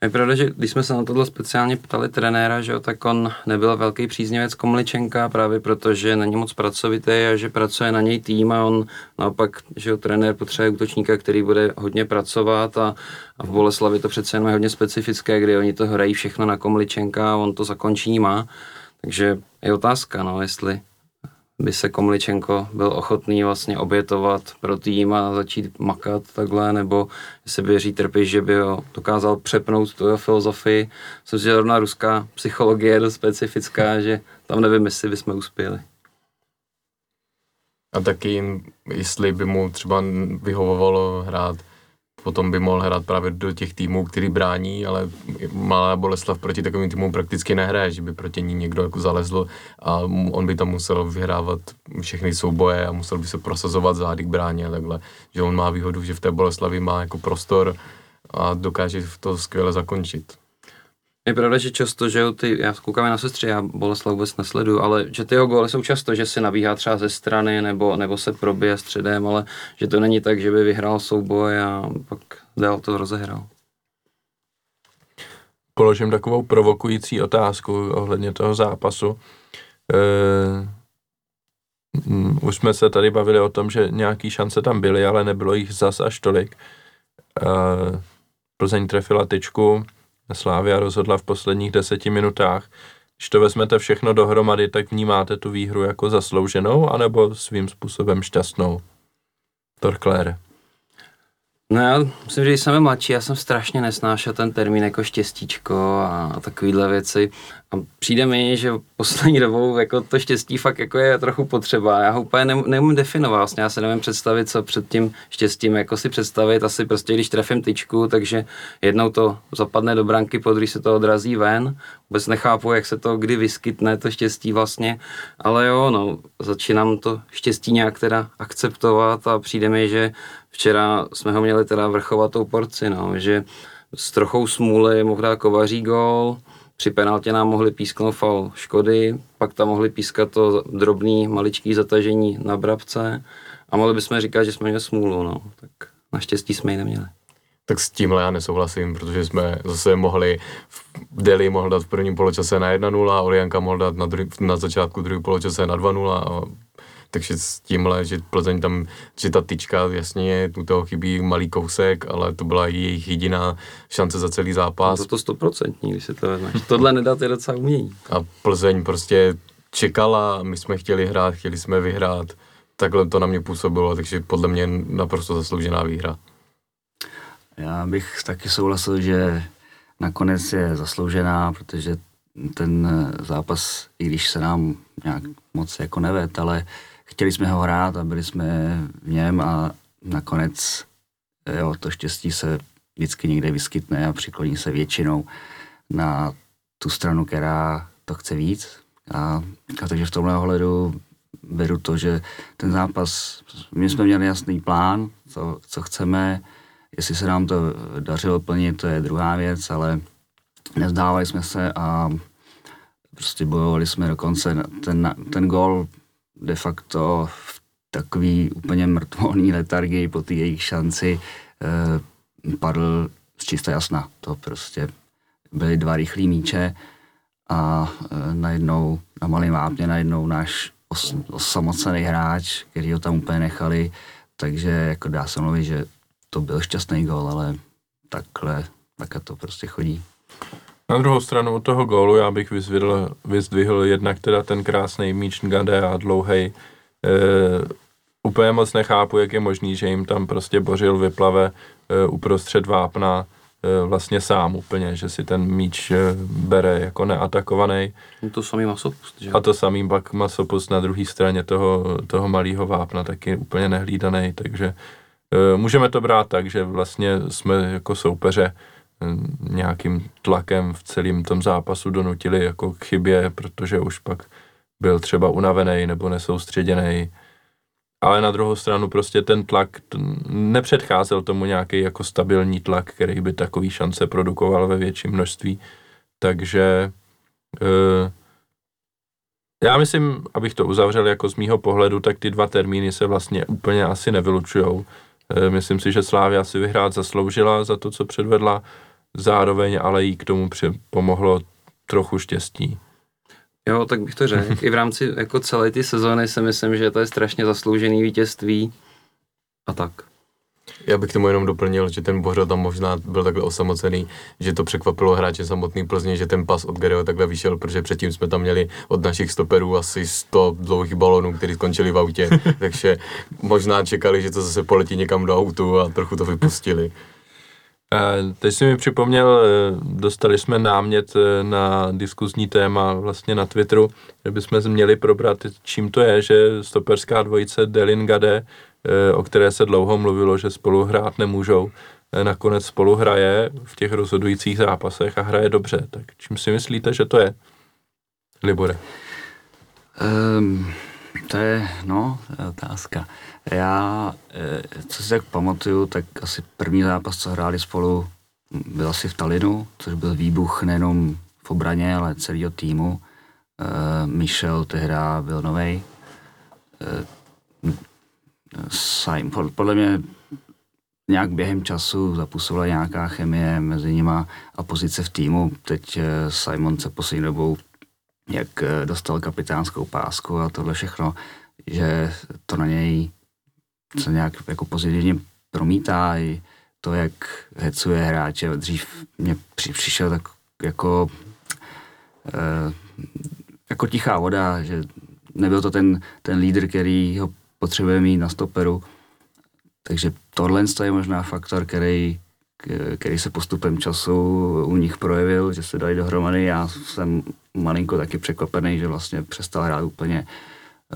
Je pravda, že když jsme se na tohle speciálně ptali trenéra, že jo, tak on nebyl velký příznivec Komličenka právě proto, že není moc pracovitý a že pracuje na něj tým a on naopak, že jo, trenér potřebuje útočníka, který bude hodně pracovat a, a v Boleslavi to přece jenom je hodně specifické, kdy oni to hrají všechno na Komličenka a on to zakončení má. Takže je otázka, no, jestli by se Komličenko byl ochotný vlastně obětovat pro tým a začít makat takhle, nebo by Jiří Trpiš, že by ho dokázal přepnout tu jeho filozofii. Myslím si, že zrovna ruská psychologie je dost specifická, že tam nevím, jestli bychom uspěli. A taky, jestli by mu třeba vyhovovalo hrát potom by mohl hrát právě do těch týmů, který brání, ale malá Boleslav proti takovým týmům prakticky nehraje, že by proti ní někdo jako zalezl a on by tam musel vyhrávat všechny souboje a musel by se prosazovat zády k bráně a takhle. Že on má výhodu, že v té Boleslavi má jako prostor a dokáže to skvěle zakončit. Je pravda, že často, že ty, já koukám na sestře, já Boleslav vůbec nesleduju, ale že ty jeho góly jsou často, že si nabíhá třeba ze strany nebo, nebo se probije středem, ale že to není tak, že by vyhrál souboj a pak dál to rozehrál. Položím takovou provokující otázku ohledně toho zápasu. E, už jsme se tady bavili o tom, že nějaký šance tam byly, ale nebylo jich zas až tolik. E, Plzeň trefila tyčku, Slávia rozhodla v posledních deseti minutách. Když to vezmete všechno dohromady, tak vnímáte tu výhru jako zaslouženou, anebo svým způsobem šťastnou? Torkler. No já musím říct, že jsem mladší, já jsem strašně nesnášel ten termín jako štěstíčko a takovýhle věci. A přijde mi, že poslední dobou jako to štěstí fakt jako je trochu potřeba. Já ho úplně ne, neumím definovat, vlastně já se nevím představit, co před tím štěstím jako si představit. Asi prostě, když trefím tyčku, takže jednou to zapadne do branky, po se to odrazí ven. Vůbec nechápu, jak se to kdy vyskytne, to štěstí vlastně. Ale jo, no, začínám to štěstí nějak teda akceptovat a přijde mi, že včera jsme ho měli teda vrchovatou porci, no, že s trochou smůly mohl dát kovaří gol, při penaltě nám mohli písknout faul Škody, pak tam mohli pískat to drobný, maličký zatažení na Brabce a mohli bychom říkat, že jsme měli smůlu, no. Tak naštěstí jsme ji neměli. Tak s tímhle já nesouhlasím, protože jsme zase mohli, v Deli mohl dát v prvním poločase na 1-0, Olianka mohl dát na, druhý, na začátku druhý poločase na 2-0 a takže s tímhle, že Plzeň tam, že ta tyčka, jasně, u toho chybí malý kousek, ale to byla jejich jediná šance za celý zápas. No to stoprocentní, když si to vezmeš. *laughs* Tohle nedat je docela umění. A Plzeň prostě čekala, my jsme chtěli hrát, chtěli jsme vyhrát, takhle to na mě působilo, takže podle mě naprosto zasloužená výhra. Já bych taky souhlasil, že nakonec je zasloužená, protože ten zápas, i když se nám nějak moc jako nevet, ale chtěli jsme ho hrát a byli jsme v něm a nakonec jo, to štěstí se vždycky někde vyskytne a přikloní se většinou na tu stranu, která to chce víc. A, a takže v tomhle ohledu beru to, že ten zápas, my jsme měli jasný plán, co, co chceme, jestli se nám to dařilo plnit, to je druhá věc, ale nezdávali jsme se a prostě bojovali jsme do konce. Ten, ten gol de facto v takový úplně mrtvolný letargii po té jejich šanci eh, padl z čista jasna. To prostě byly dva rychlý míče a eh, najednou na malém vápně najednou náš os, osamocený hráč, který ho tam úplně nechali, takže jako dá se mluvit, že to byl šťastný gol, ale takhle, takhle to prostě chodí. Na druhou stranu u toho gólu já bych vyzdvihl, vyzdvihl jednak teda ten krásný míč Ngade a dlouhej. E, úplně moc nechápu, jak je možný, že jim tam prostě bořil vyplave uh, uprostřed vápna uh, vlastně sám úplně, že si ten míč uh, bere jako neatakovaný. No to samý masopust, že? A to samý pak masopust na druhé straně toho, toho malého vápna taky úplně nehlídaný, takže uh, můžeme to brát tak, že vlastně jsme jako soupeře nějakým tlakem v celém tom zápasu donutili jako k chybě, protože už pak byl třeba unavený nebo nesoustředěný. Ale na druhou stranu prostě ten tlak nepředcházel tomu nějaký jako stabilní tlak, který by takový šance produkoval ve větším množství. Takže uh, já myslím, abych to uzavřel jako z mýho pohledu, tak ty dva termíny se vlastně úplně asi nevylučujou. Uh, myslím si, že Slávia si vyhrát zasloužila za to, co předvedla zároveň ale jí k tomu pomohlo trochu štěstí. Jo, tak bych to řekl. *laughs* I v rámci jako celé ty sezóny si myslím, že to je strašně zasloužený vítězství a tak. Já bych tomu jenom doplnil, že ten Bořo tam možná byl takhle osamocený, že to překvapilo hráče samotný Plzně, že ten pas od Garyho takhle vyšel, protože předtím jsme tam měli od našich stoperů asi 100 dlouhých balonů, který skončili v autě, *laughs* takže možná čekali, že to zase poletí někam do autu a trochu to vypustili. Teď si mi připomněl, eh, dostali jsme námět eh, na diskuzní téma vlastně na Twitteru, že bychom měli probrat, čím to je, že stoperská dvojice Delin Gade, eh, o které se dlouho mluvilo, že spolu hrát nemůžou, nakonec spolu hraje v těch rozhodujících zápasech a hraje dobře. Tak čím si myslíte, že to je? Libore. Um, to je, no, to je otázka. Já, eh, co si tak pamatuju, tak asi první zápas, co hráli spolu, byl asi v Talinu, což byl výbuch nejenom v obraně, ale celého týmu. Uh, Michel tehdy byl novej. Uh, Simon, podle mě nějak během času zapůsobila nějaká chemie mezi nima a pozice v týmu. Teď Simon se poslední dobou jak dostal kapitánskou pásku a tohle všechno, že to na něj se nějak jako pozitivně promítá i to, jak hecuje hráče. Dřív mě při, přišel tak jako e, jako tichá voda, že nebyl to ten, ten lídr, který ho potřebuje mít na stoperu. Takže tohle je možná faktor, který, který se postupem času u nich projevil, že se dali dohromady. Já jsem malinko taky překvapený, že vlastně přestal hrát úplně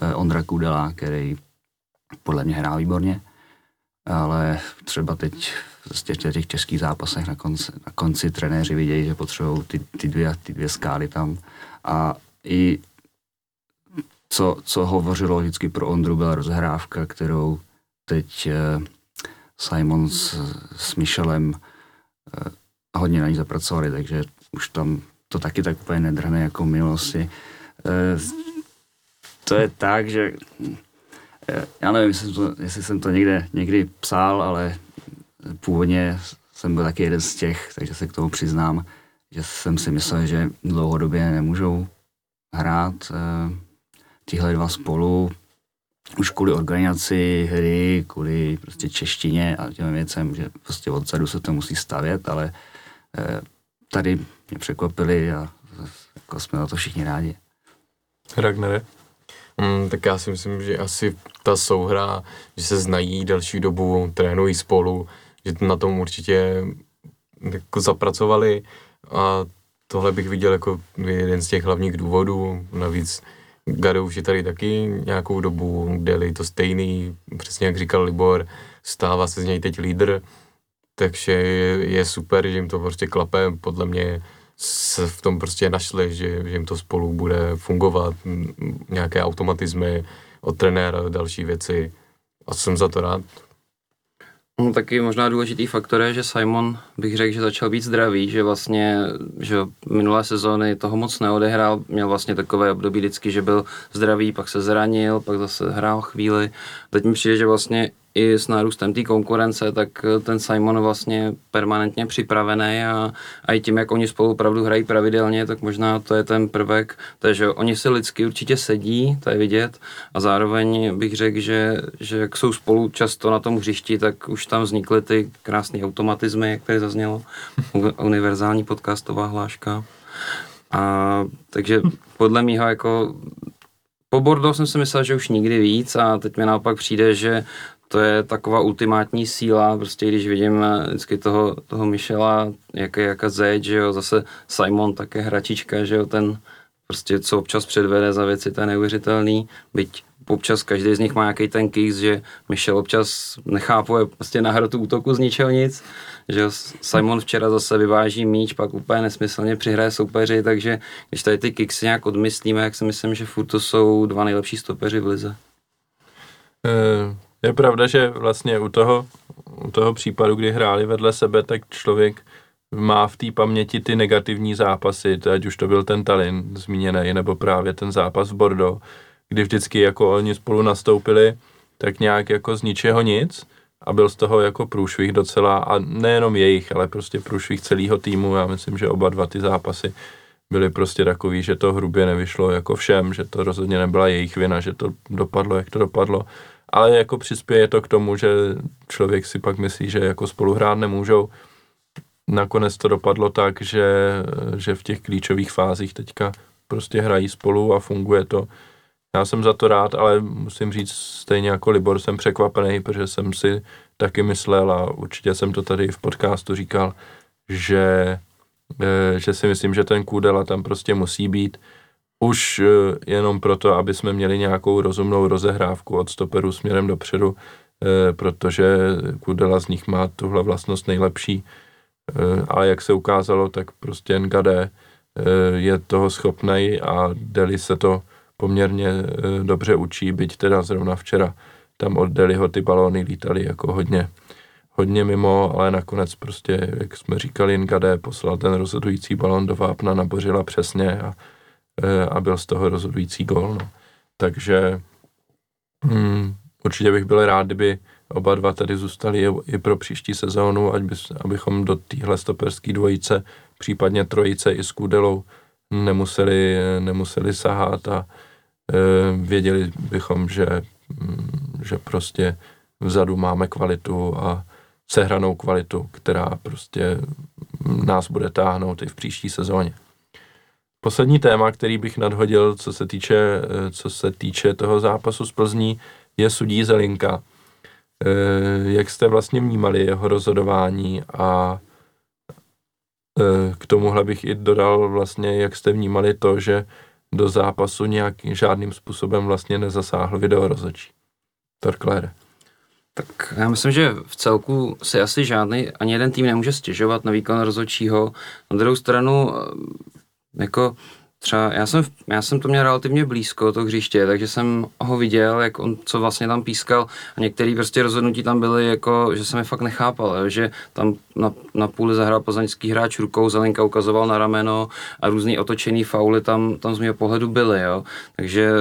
eh, Ondra Kudela, který podle mě hrál výborně, ale třeba teď z těch, českých zápasech na konci, na konci trenéři vidějí, že potřebují ty, ty, dvě, ty dvě skály tam. A i co, co hovořilo vždycky pro Ondru, byla rozhrávka, kterou teď eh, Simon s, s Michelem eh, hodně na ní zapracovali, takže už tam to taky tak úplně nedrhne jako milosti. Eh, to je tak, že já nevím, jestli jsem to, jestli jsem to někde, někdy psal, ale původně jsem byl taky jeden z těch, takže se k tomu přiznám, že jsem si myslel, že dlouhodobě nemůžou hrát eh, tihle dva spolu, už kvůli organizaci hry, kvůli prostě češtině a těm věcem, že prostě odzadu se to musí stavět, ale eh, tady mě překvapili a jako jsme na to všichni rádi. Ragnare? Mm, tak já si myslím, že asi ta souhra, že se znají delší dobu, trénují spolu, že na tom určitě jako zapracovali a tohle bych viděl jako jeden z těch hlavních důvodů. Navíc Gado už je tady taky nějakou dobu, Deli to stejný, přesně jak říkal Libor, stává se z něj teď lídr, takže je, super, že jim to prostě klape, podle mě se v tom prostě našli, že, že jim to spolu bude fungovat, nějaké automatizmy od trenéra, další věci a jsem za to rád. No, taky možná důležitý faktor je, že Simon bych řekl, že začal být zdravý, že vlastně, že minulé sezóny toho moc neodehrál, měl vlastně takové období vždycky, že byl zdravý, pak se zranil, pak zase hrál chvíli. Teď mi přijde, že vlastně i s nárůstem té konkurence, tak eh, ten Simon vlastně permanentně připravený a, a i tím, jak oni spolu opravdu hrají pravidelně, tak možná to je ten prvek, takže oni si lidsky určitě sedí, to je vidět. A zároveň bych řekl, že, že jak jsou spolu často na tom hřišti, tak už tam vznikly ty krásné automatizmy, jak tady zaznělo, univerzální podcastová hláška. A takže podle mého jako po Bordeaux jsem si myslel, že už nikdy víc a teď mi naopak přijde, že to je taková ultimátní síla, prostě když vidím eh, vždycky toho, toho Michela, jak je jaká zeď, že jo, zase Simon také hračička, že jo, ten prostě co občas předvede za věci, to je neuvěřitelný, byť občas každý z nich má nějaký ten kicks, že Michel občas nechápuje prostě na hrotu útoku z ničeho nic, že Simon včera zase vyváží míč, pak úplně nesmyslně přihraje soupeři, takže když tady ty kicksy nějak odmyslíme, jak si myslím, že furt to jsou dva nejlepší stopeři v lize. Eh, je pravda, že vlastně u toho, u toho případu, kdy hráli vedle sebe, tak člověk má v té paměti ty negativní zápasy, ať už to byl ten Tallinn zmíněný, nebo právě ten zápas v Bordeaux, kdy vždycky jako oni spolu nastoupili, tak nějak jako z ničeho nic a byl z toho jako průšvih docela a nejenom jejich, ale prostě průšvih celého týmu. Já myslím, že oba dva ty zápasy byly prostě takový, že to hrubě nevyšlo jako všem, že to rozhodně nebyla jejich vina, že to dopadlo, jak to dopadlo. Ale jako přispěje to k tomu, že člověk si pak myslí, že jako spolu hrát nemůžou. Nakonec to dopadlo tak, že, že v těch klíčových fázích teďka prostě hrají spolu a funguje to. Já jsem za to rád, ale musím říct, stejně jako Libor jsem překvapený, protože jsem si taky myslel a určitě jsem to tady v podcastu říkal, že, eh, že si myslím, že ten Kůdela tam prostě musí být. Už eh, jenom proto, aby jsme měli nějakou rozumnou rozehrávku od stoperu směrem dopředu, eh, protože Kudela z nich má tuhle vlastnost nejlepší. Ale jak se ukázalo, tak prostě NGD je toho schopný a Deli se to poměrně eh, dobře učí, byť teda zrovna včera tam od Deliho ty balóny lítaly jako hodně, hodně mimo, ale nakonec prostě, jak jsme říkali, Ngade poslal ten rozhodující balón do vápna, nabořila přesně a, eh, a byl z toho rozhodující gol. No. Takže hmm, určitě bych byl rád, kdyby oba dva tady zůstali i pro příští sezónu, ať by, abychom do téhle stoperské dvojice, případně trojice i s Kudelou nemuseli, nemuseli sahat a Eh, věděli bychom, že, mm, že prostě vzadu máme kvalitu a sehranou kvalitu, která prostě nás bude táhnout i v příští sezóně. Poslední téma, který bych nadhodil, co se týče, eh, co se týče toho zápasu z Plzní, je sudí Zelinka. Eh, jak jste vlastně vnímali jeho rozhodování a k tomuhle bych i dodal vlastně, jak jste vnímali to, že do zápasu nějakým žádným způsobem vlastně nezasáhl video rozhodčí. Torklére. Tak já myslím, že v celku si asi žádný, ani jeden tým nemůže stěžovat na výkon rozhodčího. Na druhou stranu, eh, jako třeba já jsem, já jsem to měl relativně blízko, to hřiště, takže jsem ho viděl, jak on, co vlastně tam pískal a některé prostě rozhodnutí tam byly jako, že jsem je fakt nechápal, že tam na, na půli zahrál poznaňský hráč rukou, Zelenka ukazoval na rameno a různý otočený fauly tam, tam z mého pohledu byly, jo, takže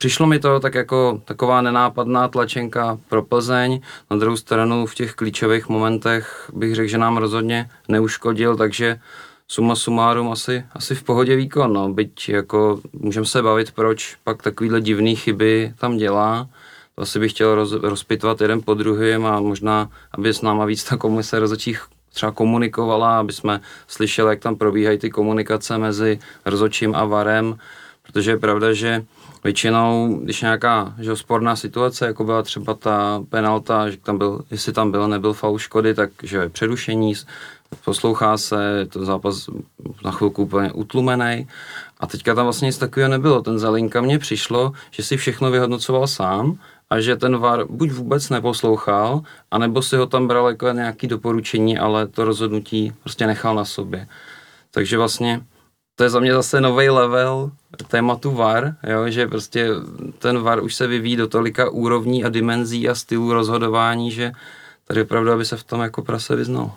Přišlo mi to tak jako taková nenápadná tlačenka pro Plzeň. Na druhou stranu v těch klíčových momentech bych řekl, že nám rozhodně neuškodil, takže suma sumárum asi, asi v pohodě výkon, no. byť jako můžeme se bavit, proč pak takovýhle divný chyby tam dělá. To asi bych chtěl roz, rozpitvat jeden po druhém a možná, aby s náma víc ta komise rozhodčích třeba komunikovala, aby jsme slyšeli, jak tam probíhají ty komunikace mezi rozhodčím a varem, protože je pravda, že většinou, když nějaká že sporná situace, jako byla třeba ta penalta, že tam byl, jestli tam byl, nebyl faul škody, tak že je přerušení, poslouchá se, to zápas na chvilku úplně utlumený. A teďka tam vlastně nic takového nebylo. Ten Zelinka mně přišlo, že si všechno vyhodnocoval sám a že ten VAR buď vůbec neposlouchal, anebo si ho tam bral jako nějaký doporučení, ale to rozhodnutí prostě nechal na sobě. Takže vlastně to je za mě zase nový level tématu VAR, jo, že prostě ten VAR už se vyvíjí do tolika úrovní a dimenzí a stylů rozhodování, že tady opravdu, aby se v tom jako prase vyznal.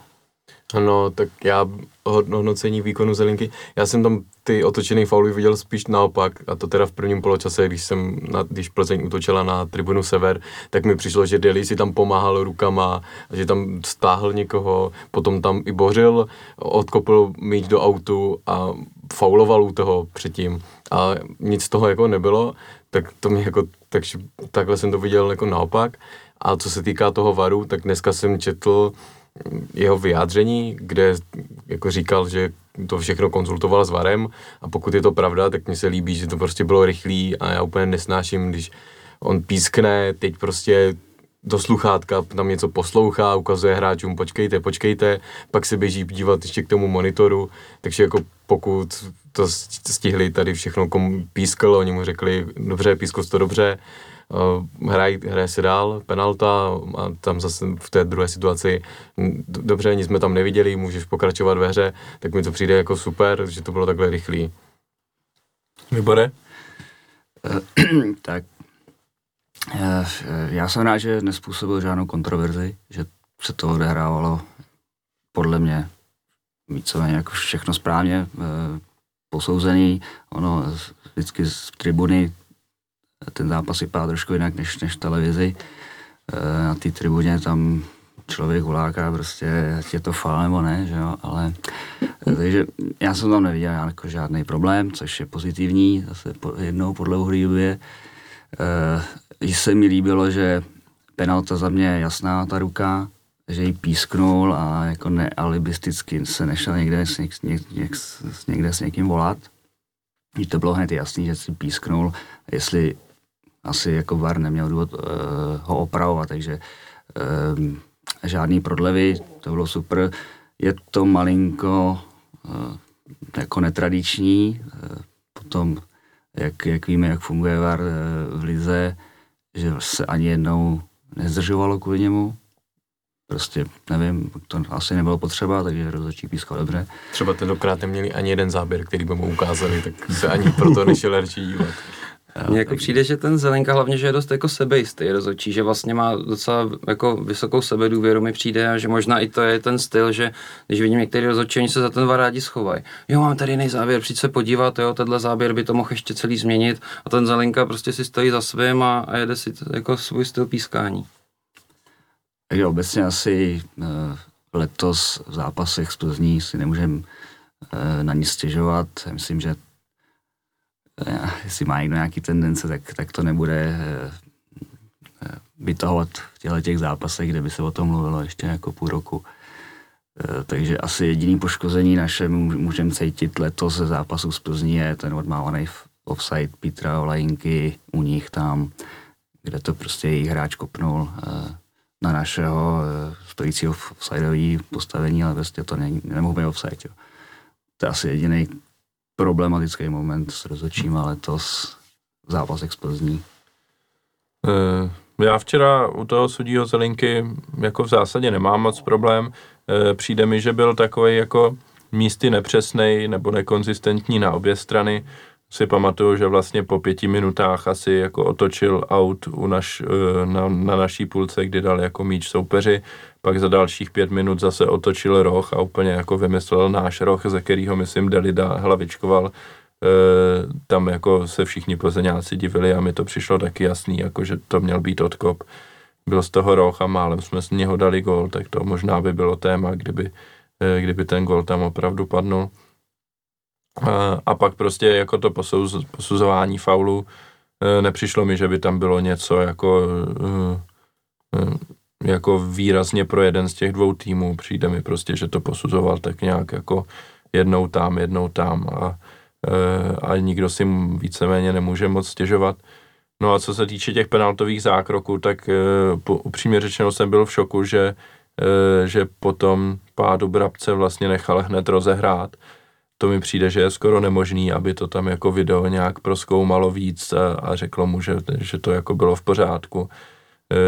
Ano, tak já hodnocení výkonu Zelinky, já jsem tam ty otočené fauly viděl spíš naopak a to teda v prvním poločase, když jsem, na, když Plzeň útočila na tribunu Sever, tak mi přišlo, že Deli si tam pomáhal rukama, že tam stáhl někoho, potom tam i bořil, odkopl míč do autu a fauloval u toho předtím a nic z toho jako nebylo, tak to mě jako, takže takhle jsem to viděl jako naopak. A co se týká toho varu, tak dneska jsem četl jeho vyjádření, kde jako říkal, že to všechno konzultoval s Varem a pokud je to pravda, tak mi se líbí, že to prostě bylo rychlý a já úplně nesnáším, když on pískne, teď prostě do sluchátka tam něco poslouchá, ukazuje hráčům, počkejte, počkejte, pak se běží dívat ještě k tomu monitoru, takže jako pokud to stihli tady všechno komu pískl, oni mu řekli, dobře, pískl to dobře, uh, hraj, hraje se dál, penalta a tam zase v té druhé situaci, dobře, nic jsme tam neviděli, můžeš pokračovat ve hře, tak mi to přijde jako super, že to bylo takhle rychlý. Vybore? *clears throat* tak Eh, já jsem rád, že nespůsobil žádnou kontroverzi, že se to odehrávalo podle mě víceméně jako všechno správně eh, posouzený. Ono vždycky z tribuny ten zápas vypadá trošku jinak než, než televizi. Eh, na té tribuně tam člověk huláká prostě, ať je to fal nebo ne, že jo, ale takže já jsem tam neviděl jako žádný problém, což je pozitivní, zase po, jednou po dlouhé době že se mi líbilo, že penalta za mě je jasná, ta ruka, že ji písknul a jako nealibisticky se nešel někde s, něk, něk, něk, s, někde s někým volat. Že to bylo hned jasný, že si písknul, jestli asi jako VAR neměl důvod uh, ho opravovat, takže uh, žádný prodlevy, to bylo super. Je to malinko uh, jako netradiční, uh, potom jak, jak víme, jak funguje VAR uh, v Lize, že se ani jednou nezdržovalo kvůli němu. Prostě nevím, to asi nebylo potřeba, takže rozhodčí pískal dobře. Třeba tentokrát neměli ani jeden záběr, který by mu ukázali, tak se ani proto nešel radši dívat. Mně jako přijde, že ten Zelenka hlavně, že je dost jako sebejistý rozhodčí, že vlastně má docela jako vysokou sebedůvěru mi přijde a že možná i to je ten styl, že když vidím některý rozhodčí, oni se za ten var rádi schovají. Jo, mám tady jiný záběr, přijď se podívat, jo, tenhle záběr by to mohl ještě celý změnit a ten Zelenka prostě si stojí za svým a, a jede si jako svůj styl pískání. Takže obecně asi uh, letos v zápasech z Plzní si nemůžeme uh, na ní stěžovat. Myslím, že jestli má někdo nějaký tendence, tak, tak to nebude eh, eh, vytahovat v těchto těch zápasech, kde by se o tom mluvilo ještě jako půl roku. Eh, takže asi jediný poškození naše můžeme cítit letos ze zápasu z Plzní je ten odmávaný offside Petra Olajinky u nich tam, kde to prostě jejich hráč kopnul na našeho stojícího offsideový postavení, ale prostě to ne, nemohl být offside. Jo. To je asi jediný problematický moment s rozhodčím, ale to s zápasek z Plzní. Eh, já včera u toho sudího Zelinky jako v zásadě nemám moc problém. Eh, přijde mi, že byl takový jako místy nepřesný nebo nekonzistentní na obě strany. Si pamatuju, že vlastně po pěti minutách asi jako otočil out u naš, eh, na, na naší půlce, kdy dal jako míč soupeři pak za dalších pět minut zase otočil roh a úplně jako vymyslel náš roh, ze kterého, myslím, Delida hlavičkoval. E, tam jako se všichni plzeňáci divili a mi to přišlo taky jasný, jako že to měl být odkop. Byl z toho roh a málem jsme z něho dali gol, tak to možná by bylo téma, kdyby, e, kdyby ten gol tam opravdu padnul. A, pak prostě jako to posuz, posuzování faulu e, nepřišlo mi, že by tam bylo něco jako jako výrazně pro jeden z těch dvou týmů. Přijde mi prostě, že to posuzoval tak nějak jako jednou tam, jednou tam a, e, a nikdo si víceméně nemůže moc stěžovat. No a co se týče těch penaltových zákroků, tak e, po, upřímně řečeno jsem byl v šoku, že, e, že potom pádu Brabce vlastně nechal hned rozehrát. To mi přijde, že je skoro nemožný, aby to tam jako video nějak proskoumalo víc a, a řeklo mu, že, že to jako bylo v pořádku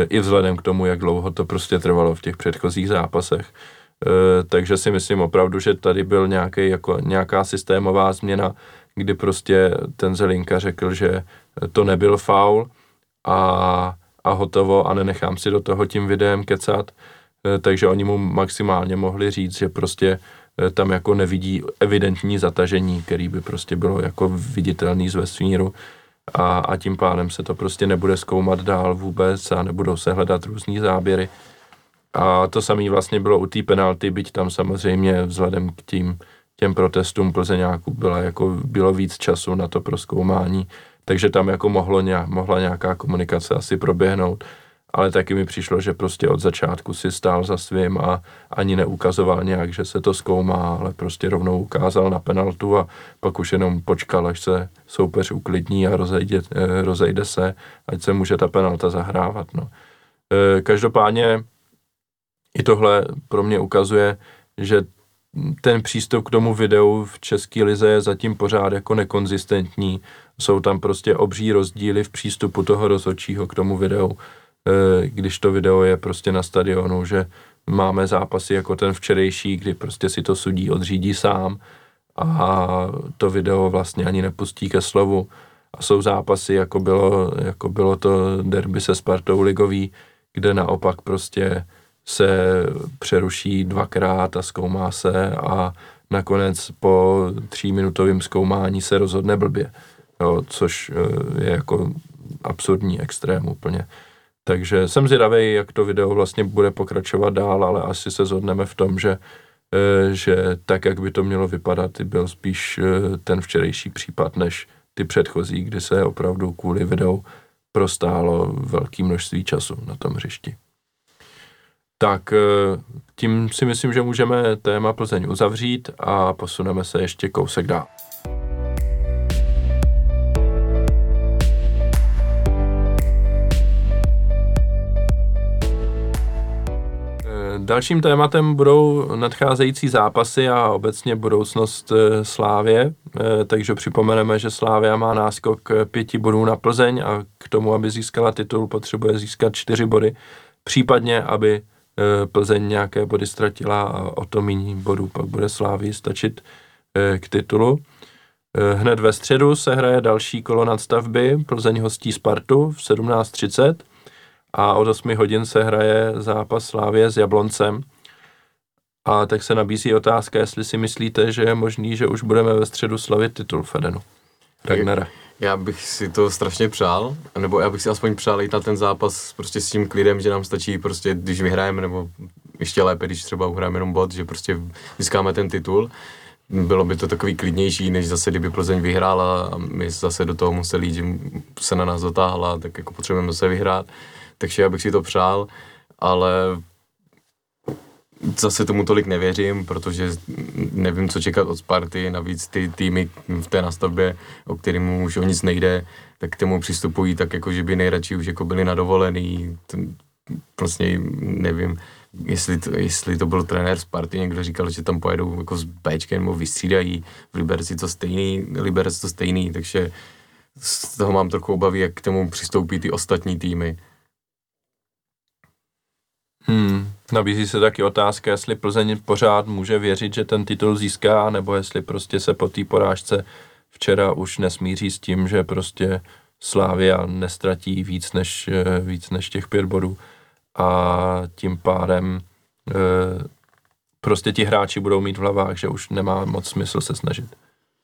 i vzhledem k tomu, jak dlouho to prostě trvalo v těch předchozích zápasech. E, takže si myslím opravdu, že tady byl nějaký, jako, nějaká systémová změna, kdy prostě ten Zelinka řekl, že to nebyl faul a, a hotovo a nenechám si do toho tím videem kecat, e, takže oni mu maximálně mohli říct, že prostě e, tam jako nevidí evidentní zatažení, který by prostě bylo jako viditelný z vesmíru a, a tím pádem se to prostě nebude zkoumat dál vůbec a nebudou se hledat různý záběry. A to samé vlastně bylo u té penalty, byť tam samozřejmě vzhledem k tím, těm protestům Plzeňáků byla jako, bylo víc času na to proskoumání, takže tam jako mohlo nějak, mohla nějaká komunikace asi proběhnout. Ale taky mi přišlo, že prostě od začátku si stál za svým a ani neukazoval nějak, že se to zkoumá, ale prostě rovnou ukázal na penaltu a pak už jenom počkal, až se soupeř uklidní a rozejde, eh, rozejde se, ať se může ta penalta zahrávat. No. Eh, každopádně i tohle pro mě ukazuje, že ten přístup k tomu videu v české lize je zatím pořád jako nekonzistentní. Jsou tam prostě obří rozdíly v přístupu toho rozhodčího k tomu videu, když to video je prostě na stadionu, že máme zápasy jako ten včerejší, kdy prostě si to sudí odřídí sám a to video vlastně ani nepustí ke slovu. A jsou zápasy, jako bylo, jako bylo to derby se Spartou ligový, kde naopak prostě se přeruší dvakrát a zkoumá se a nakonec po tříminutovém zkoumání se rozhodne blbě, jo, což eh, je jako absurdní extrém úplně. Takže jsem zvědavý, jak to video vlastně bude pokračovat dál, ale asi se zhodneme v tom, že, eh, že tak, jak by to mělo vypadat, byl spíš eh, ten včerejší případ, než ty předchozí, kdy se opravdu kvůli videu prostálo velké množství času na tom hřišti. Tak eh, tím si myslím, že můžeme téma Plzeň uzavřít a posuneme se ještě kousek dál. Dalším tématem budou nadcházející zápasy a obecně budoucnost eh, Slávě, takže připomeneme, že Slávia má náskok pěti bodů na Plzeň a k tomu, aby získala titul, potřebuje získat čtyři body, případně, aby Eh, Plzeň nějaké body ztratila a o to méně bodů pak bude Slávy stačit eh, k titulu. Eh, hned ve středu se hraje další kolo nadstavby. Plzeň hostí Spartu v 17.30 a od 8 hodin se hraje zápas Slávě s Jabloncem. A tak se nabízí otázka, jestli si myslíte, že je možný, že už budeme ve středu slavit titul Fedenu. Ragnara. Já bych si to strašně přál, nebo já bych si aspoň přál jít na ten zápas prostě s tím klidem, že nám stačí prostě, když vyhrajeme, nebo ještě lépe, když třeba uhrajeme jenom bod, že prostě získáme ten titul. Bylo by to takový klidnější, než zase kdyby Plzeň vyhrála a my zase do toho museli jít, že se na nás dotáhla, tak jako potřebujeme zase vyhrát. Takže já bych si to přál, ale zase tomu tolik nevěřím, protože nevím, co čekat od Sparty, navíc ty týmy v té nastavbě, o kterým už o nic nejde, tak k tomu přistupují tak, jako že by nejradši už jako byli na dovolený, vlastně nevím, jestli to, jestli to byl trenér Sparty, někdo říkal, že tam pojedou jako s Bčkem nebo vystřídají, v Liberci to stejný, Liberec to stejný, takže z toho mám trochu obavy, jak k tomu přistoupí ty ostatní týmy. Hmm. Nabízí se taky otázka, jestli Plzeň pořád může věřit, že ten titul získá, nebo jestli prostě se po té porážce včera už nesmíří s tím, že prostě Slávia nestratí víc než, eh, víc než těch pět bodů a tím pádem e, prostě ti hráči budou mít v hlavách, že už nemá moc smysl se snažit.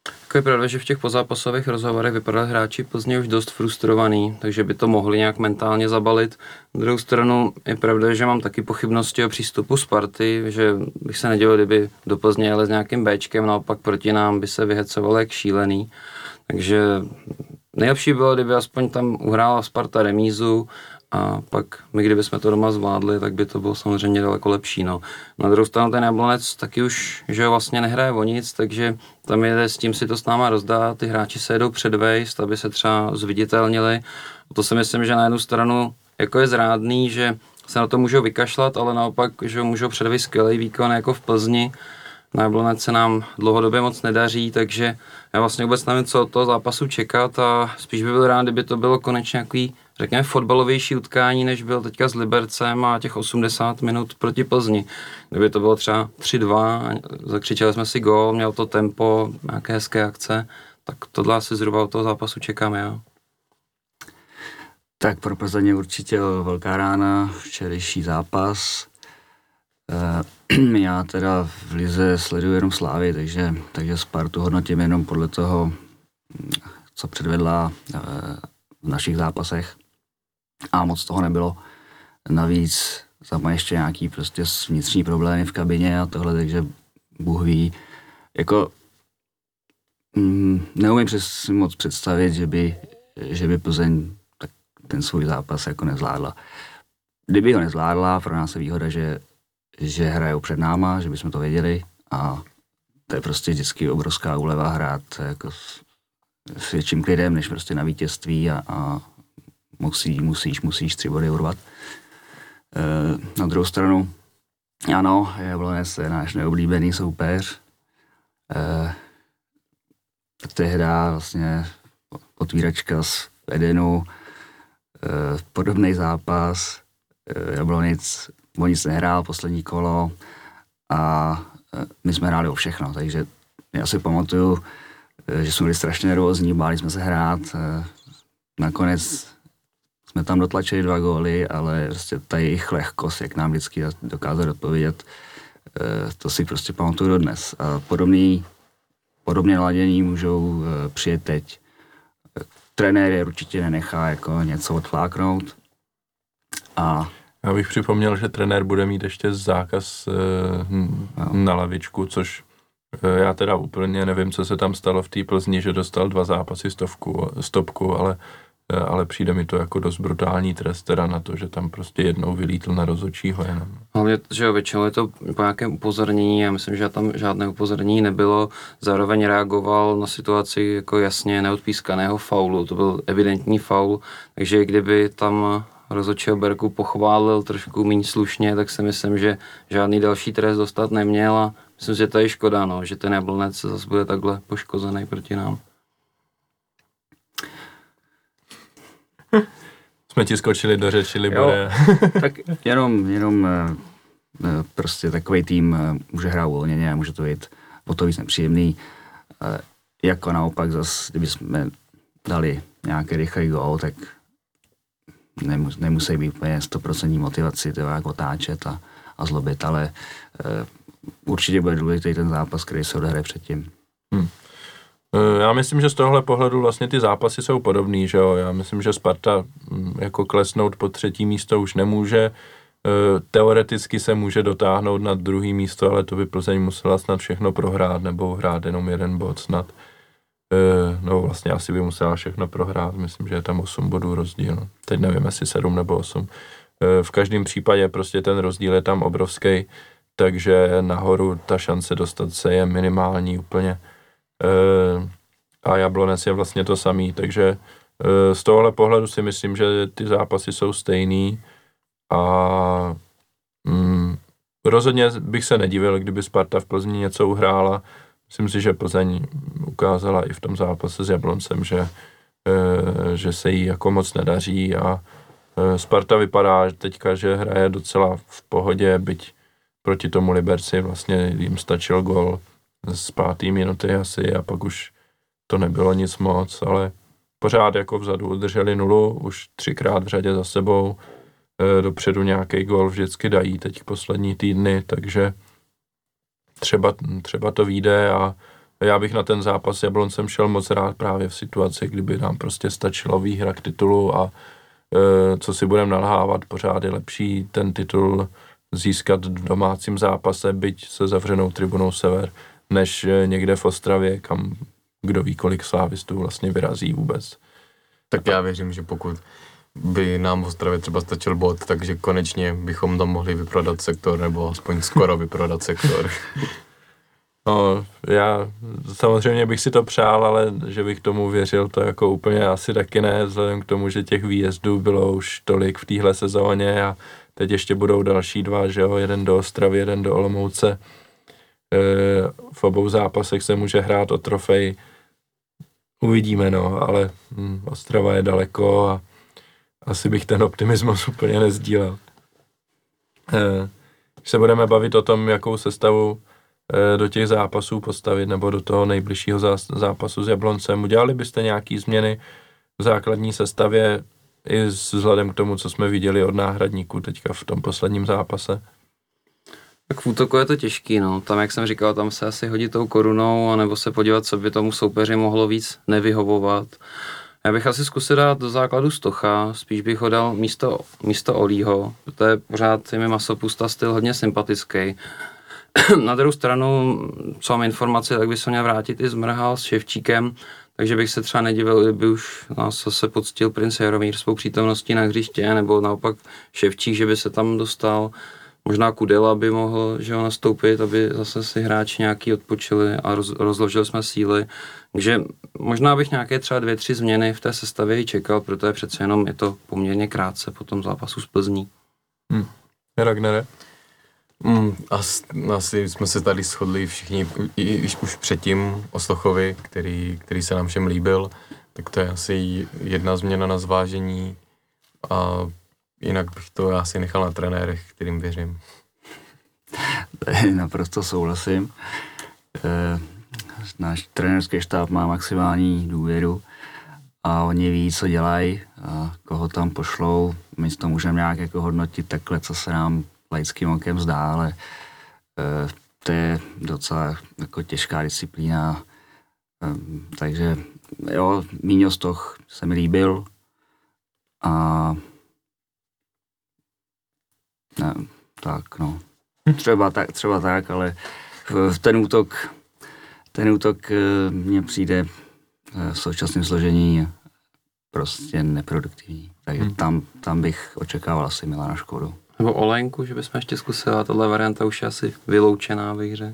Jako je pravda, že v těch pozápasových rozhovorech vypadali hráči Plzně už dost frustrovaný, takže by to mohli nějak mentálně zabalit. Na druhou stranu je pravda, že mám taky pochybnosti o přístupu Sparty, že bych se nedělal, kdyby do Plzně jeli s nějakým Bčkem, naopak proti nám by se vyhecoval jak šílený. Takže nejlepší bylo, kdyby aspoň tam uhrála Sparta remízu a pak my, kdybychom to doma zvládli, tak by to bylo samozřejmě daleko lepší. No. Na druhou stranu ten Jablonec taky už, že vlastně nehraje o nic, takže tam je s tím si to s náma rozdá, ty hráči se jedou předvejst, aby se třeba zviditelnili. To si myslím, že na jednu stranu jako je zrádný, že se na to můžou vykašlat, ale naopak, že můžou předvést skvělý výkon jako v Plzni. Na Jablonec se nám dlouhodobě moc nedaří, takže já vlastně vůbec nevím, co od toho zápasu čekat a spíš by byl rád, kdyby to bylo konečně nějaký řekněme, fotbalovější utkání, než byl teďka s Libercem a těch 80 minut proti Plzni. Kdyby to bylo třeba 3-2, zakřičeli jsme si gól, měl to tempo, nějaké hezké akce, tak tohle asi zhruba od toho zápasu čekám já. Tak pro Plzeň je určitě velká rána, včerejší zápas. E, *clears throat* já teda v Lize sleduju jenom Slávy, takže, takže Spartu hodnotím jenom podle toho, co předvedla e, v našich zápasech a moc toho nebylo. Navíc tam má ještě nějaký prostě vnitřní problémy v kabině a tohle, takže Bůh ví. Jako mm, neumím přes, moc představit, že by, že by Plzeň tak ten svůj zápas jako nezvládla. kdyby ho nezvládla, pro nás je výhoda, že, že hrajou před náma, že bychom to věděli a to je prostě vždycky obrovská úleva hrát jako s, s větším klidem, než prostě na vítězství a, a musí, musíš, musíš tři body urvat. E, na druhou stranu, ano, Jablonec je náš neoblíbený soupeř. E, tehda vlastně otvíračka z Edenu, e, podobný zápas, e, Jablonic o nic nehrál poslední kolo a e, my jsme hráli o všechno, takže já si pamatuju, že jsme byli strašně nervózní, báli jsme se hrát. Nakonec jsme tam dotlačili dva góly, ale prostě ta jejich lehkost, jak nám vždycky dokázali odpovědět, to si prostě pamatuju dodnes. A podobný, podobné ladění můžou přijet teď. Trenér je určitě nenechá jako něco odfláknout. A já bych připomněl, že trenér bude mít ještě zákaz e, na lavičku, což já teda úplně nevím, co se tam stalo v té Plzni, že dostal dva zápasy stovku, stopku, ale Eh, ale přijde mi to jako dost brutální trest teda na to, že tam prostě jednou vylítl na rozočího jenom. Hlavně, že jo, většinou je to po nějakém upozornění, já myslím, že tam žádné upozornění nebylo, zároveň reagoval na situaci jako jasně neodpískaného faulu, to byl evidentní faul, takže kdyby tam rozočího Berku pochválil trošku méně slušně, tak si myslím, že žádný další trest dostat neměl a myslím, že to je škoda, no, že ten Jablonec zase bude takhle poškozený proti nám. *laughs* Jsme ti skočili do řeči, Libore. tak jenom, jenom eh, eh, prostě takový tým eh, může hrát uvolněně a může to být o to víc nepříjemný. Jako naopak zase, kdyby jsme dali nějaký rychlý gol, tak nemus, nemusí být úplně 100% motivaci to jak otáčet a, a zlobit, ale určitě bude důležitý ten zápas, který se odehraje předtím. Hmm. Eh, já myslím, že z tohle pohledu vlastně ty zápasy jsou podobný, že jo. Já myslím, že Sparta mm, jako klesnout pod třetí místo už nemůže. Eh, teoreticky se může dotáhnout na druhý místo, ale to by Plzeň musela snad všechno prohrát nebo hrát jenom jeden bod snad. Eh, no vlastně asi by musela všechno prohrát, myslím, že je tam 8 bodů rozdíl. Teď nevím, jestli 7 nebo 8. V každém případě prostě ten rozdíl je tam obrovský, takže nahoru ta šance dostat se je minimální úplně. Eh, a Jablonec je vlastně to samý, takže eh, z tohohle pohledu si myslím, že ty zápasy jsou stejný a mm, rozhodně bych se nedivil, kdyby Sparta v Plzni něco uhrála. Myslím si, že Plzeň ukázala i v tom zápase s Jabloncem, že, e, že se jí jako moc nedaří a Sparta vypadá teďka, že hraje docela v pohodě, byť proti tomu Liberci vlastně jim stačil gol z pátý minuty asi a pak už to nebylo nic moc, ale pořád jako vzadu udrželi nulu, už třikrát v řadě za sebou, e, dopředu nějaký gol vždycky dají teď poslední týdny, takže třeba, třeba to vyjde a já bych na ten zápas Jabloncem šel moc rád právě v situaci, kdyby nám prostě stačilo výhra k titulu a e, co si budeme nalhávat, pořád je lepší ten titul získat v domácím zápase, byť se zavřenou tribunou Sever, než eh, někde v Ostravě, kam kdo ví, kolik slávistů vlastně vyrazí vůbec. Tak já věřím, že pokud by nám v Ostravě třeba stačil bod, takže konečně bychom tam mohli vyprodat sektor, nebo aspoň skoro vyprodat sektor. *laughs* No, já samozřejmě bych si to přál, ale že bych tomu věřil, to jako úplně asi taky ne, vzhledem k tomu, že těch výjezdů bylo už tolik v téhle sezóně a teď ještě budou další dva, že jo, jeden do Ostravy, jeden do Olomouce v obou zápasech se může hrát o trofej. Uvidíme, no, ale hm, Ostrava je daleko a asi bych ten optimismus *laughs* úplně nezdílel. Eh, když se budeme bavit o tom, jakou sestavu eh, do těch zápasů postavit, nebo do toho nejbližšího zápasu s Jabloncem, udělali byste nějaký změny v základní sestavě i vzhledem k tomu, co jsme viděli od náhradníků teďka v tom posledním zápase? Tak v útoku je to těžký, no. Tam, jak jsem říkal, tam se asi hodit tou korunou, anebo se podívat, co by tomu soupeři mohlo víc nevyhovovat. Já bych asi zkusil dát do základu Stocha, spíš bych ho dal místo, místo Olího. To je pořád mi masopusta styl hodně sympatický. *clears throat* Na druhou stranu, co mám informaci, tak by se měl vrátit i Zmrhal s Ševčíkem, takže bych se třeba nedivil, kdyby už nás zase poctil prince Jaromír svou přítomností na hřiště, nebo naopak Ševčík, že by se tam dostal. Možná Kudela by mohl že ho nastoupit, aby zase si hráči nějaký odpočili a roz, rozložili jsme síly. Takže možná bych nějaké třeba dvě, tři změny v té sestavě i čekal, protože přece jenom je to poměrně krátce po tom zápasu s Plzní. Hmm. Ragnere? Mm, as, asi jsme se tady shodli všichni i, i už předtím o Slochovi, který, který se nám všem líbil, tak to je asi jedna změna na zvážení a jinak bych to asi nechal na trenérech, kterým věřím. *laughs* Naprosto souhlasím. E, náš trenérský štáb má maximální důvěru a oni ví, co dělají a koho tam pošlou. My to můžeme nějak jako hodnotit takhle, co se nám laickým okem zdá, ale e, to je docela jako těžká disciplína. E, takže jo, Míňo se mi líbil a ne, tak no. Třeba tak, třeba tak, ale ten útok, ten útok e, mně přijde v současném složení prostě neproduktivní. Takže hmm. tam, tam bych očekával asi Milana Škodu. Nebo Olenku, že bychom ještě zkusili, a tohle varianta už je asi vyloučená ve hře.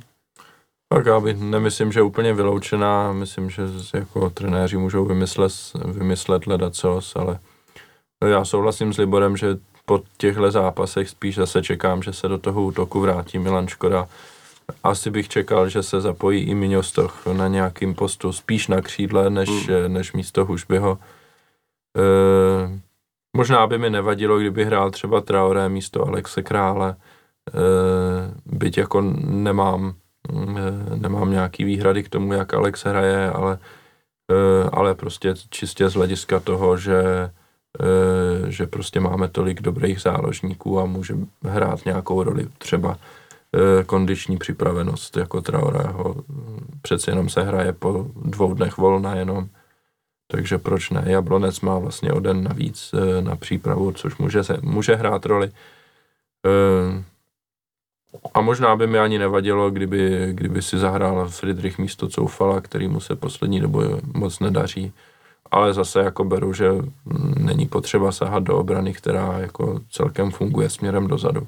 Tak já bych nemyslím, že je úplně vyloučená, myslím, že jako trenéři můžou vymyslet, vymyslet ledacos, ale já souhlasím s Liborem, že po těchto zápasech spíš zase čekám, že se do toho útoku vrátí Milan Škoda. Asi bych čekal, že se zapojí i Miňostoch na nějakým postu, spíš na křídle, než, mm. než místo Hušbyho. E, Možná by mi nevadilo, kdyby hrál třeba Traoré místo Alexe Krále, e, byť jako nemám, e, nemám nějaký výhrady k tomu, jak Alex hraje, ale, e, ale prostě čistě z hlediska toho, že, že prostě máme tolik dobrých záložníků a může hrát nějakou roli třeba e, kondiční připravenost jako Traorého. Přece jenom se hraje po dvou dnech volna jenom takže proč ne? Jablonec má vlastně o den navíc e, na přípravu, což může, se, může hrát roli. A možná by mi ani nevadilo, kdyby, kdyby si zahrál Friedrich místo Coufala, který mu se poslední dobou moc nedaří. Ale zase jako beru, že není potřeba sahat do obrany, která jako celkem funguje směrem dozadu.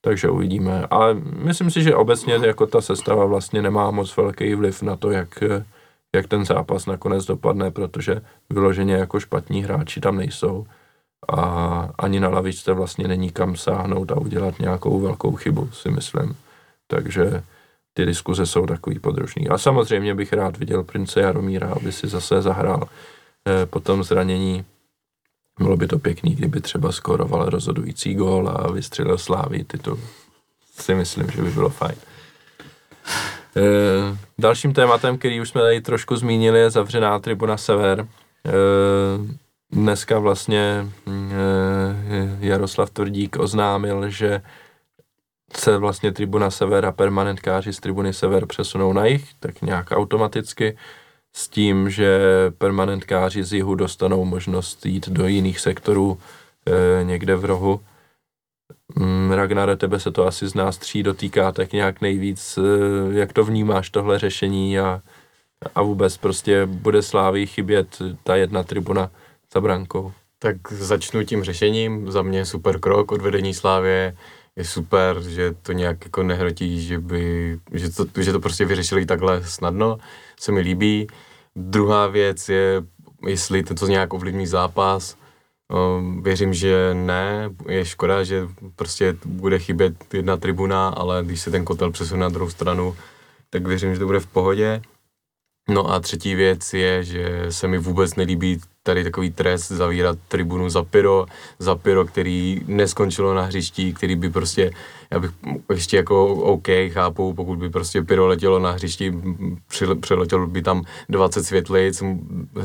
Takže uvidíme. Ale myslím si, že obecně jako ta sestava vlastně nemá moc velký vliv na to, jak, jak ten zápas nakonec dopadne, protože vyloženě jako špatní hráči tam nejsou a ani na lavičce vlastně není kam sáhnout a udělat nějakou velkou chybu, si myslím. Takže ty diskuze jsou takový podružný. A samozřejmě bych rád viděl prince Jaromíra, aby si zase zahrál eh, po tom zranění. Bylo by to pěkný, kdyby třeba skoroval rozhodující gól a vystřelil Slávy titul. Si myslím, že by bylo fajn. Eh, dalším tématem, který už jsme tady trošku zmínili, je zavřená tribuna Sever. Eh, dneska vlastně eh, Jaroslav Tvrdík oznámil, že se vlastně tribuna Sever a permanentkáři z tribuny Sever přesunou na jich, tak nějak automaticky, s tím, že permanentkáři z jihu dostanou možnost jít do jiných sektorů někde v rohu Mm, Ragnare, tebe se to asi z nás tří dotýká tak nějak nejvíc. Eh, jak to vnímáš, tohle řešení a, a vůbec prostě bude Slávy chybět ta jedna tribuna za brankou? Tak začnu tím řešením. Za mě super krok od vedení Slávě. Je super, že to nějak jako nehrotí, že, by, že, to, že to prostě vyřešili takhle snadno. Se mi líbí. Druhá věc je, jestli to nějak ovlivní zápas Um, věřím, že ne. Je škoda, že prostě bude chybět jedna tribuna, ale když se ten kotel přesune na druhou stranu, tak věřím, že to bude v pohodě. No a třetí věc je, že se mi vůbec nelíbí tady takový trest zavírat tribunu za pyro, za pyro, který neskončilo na hřišti, který by prostě, já bych ještě jako OK, chápu, pokud by prostě pyro letělo na hřišti, přeletělo by tam 20 světlic,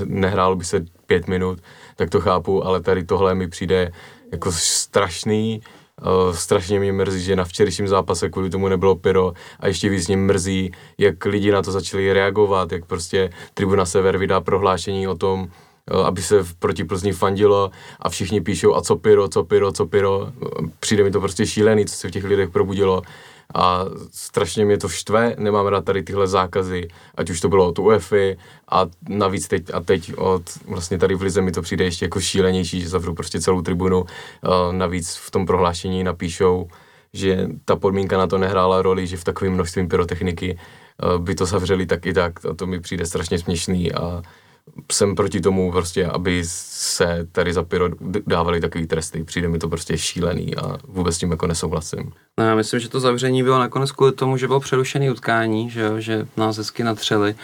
nehrálo by se pět minut, tak to chápu, ale tady tohle mi přijde jako strašný, Uh, strašně mě mrzí, že na včerejším zápase kvůli tomu nebylo pyro a ještě víc mě mrzí, jak lidi na to začali reagovat, jak prostě Tribuna Sever vydá prohlášení o tom, aby se proti Plzni fandilo a všichni píšou a co pyro, co pyro, co pyro. Přijde mi to prostě šílený, co se v těch lidech probudilo. A strašně mě to štve, nemám rád tady tyhle zákazy, ať už to bylo od UEFI a navíc teď a teď od vlastně tady v Lize mi to přijde ještě jako šílenější, že zavřu prostě celou tribunu, navíc v tom prohlášení napíšou, že ta podmínka na to nehrála roli, že v takovém množství pyrotechniky by to zavřeli tak i tak, a to mi přijde strašně směšný a jsem proti tomu prostě, aby se tady za pyro dávali takový tresty. Přijde mi to prostě šílený a vůbec s tím jako nesouhlasím. No já myslím, že to zavření bylo nakonec kvůli tomu, že bylo přerušený utkání, že, jo, že nás hezky natřeli.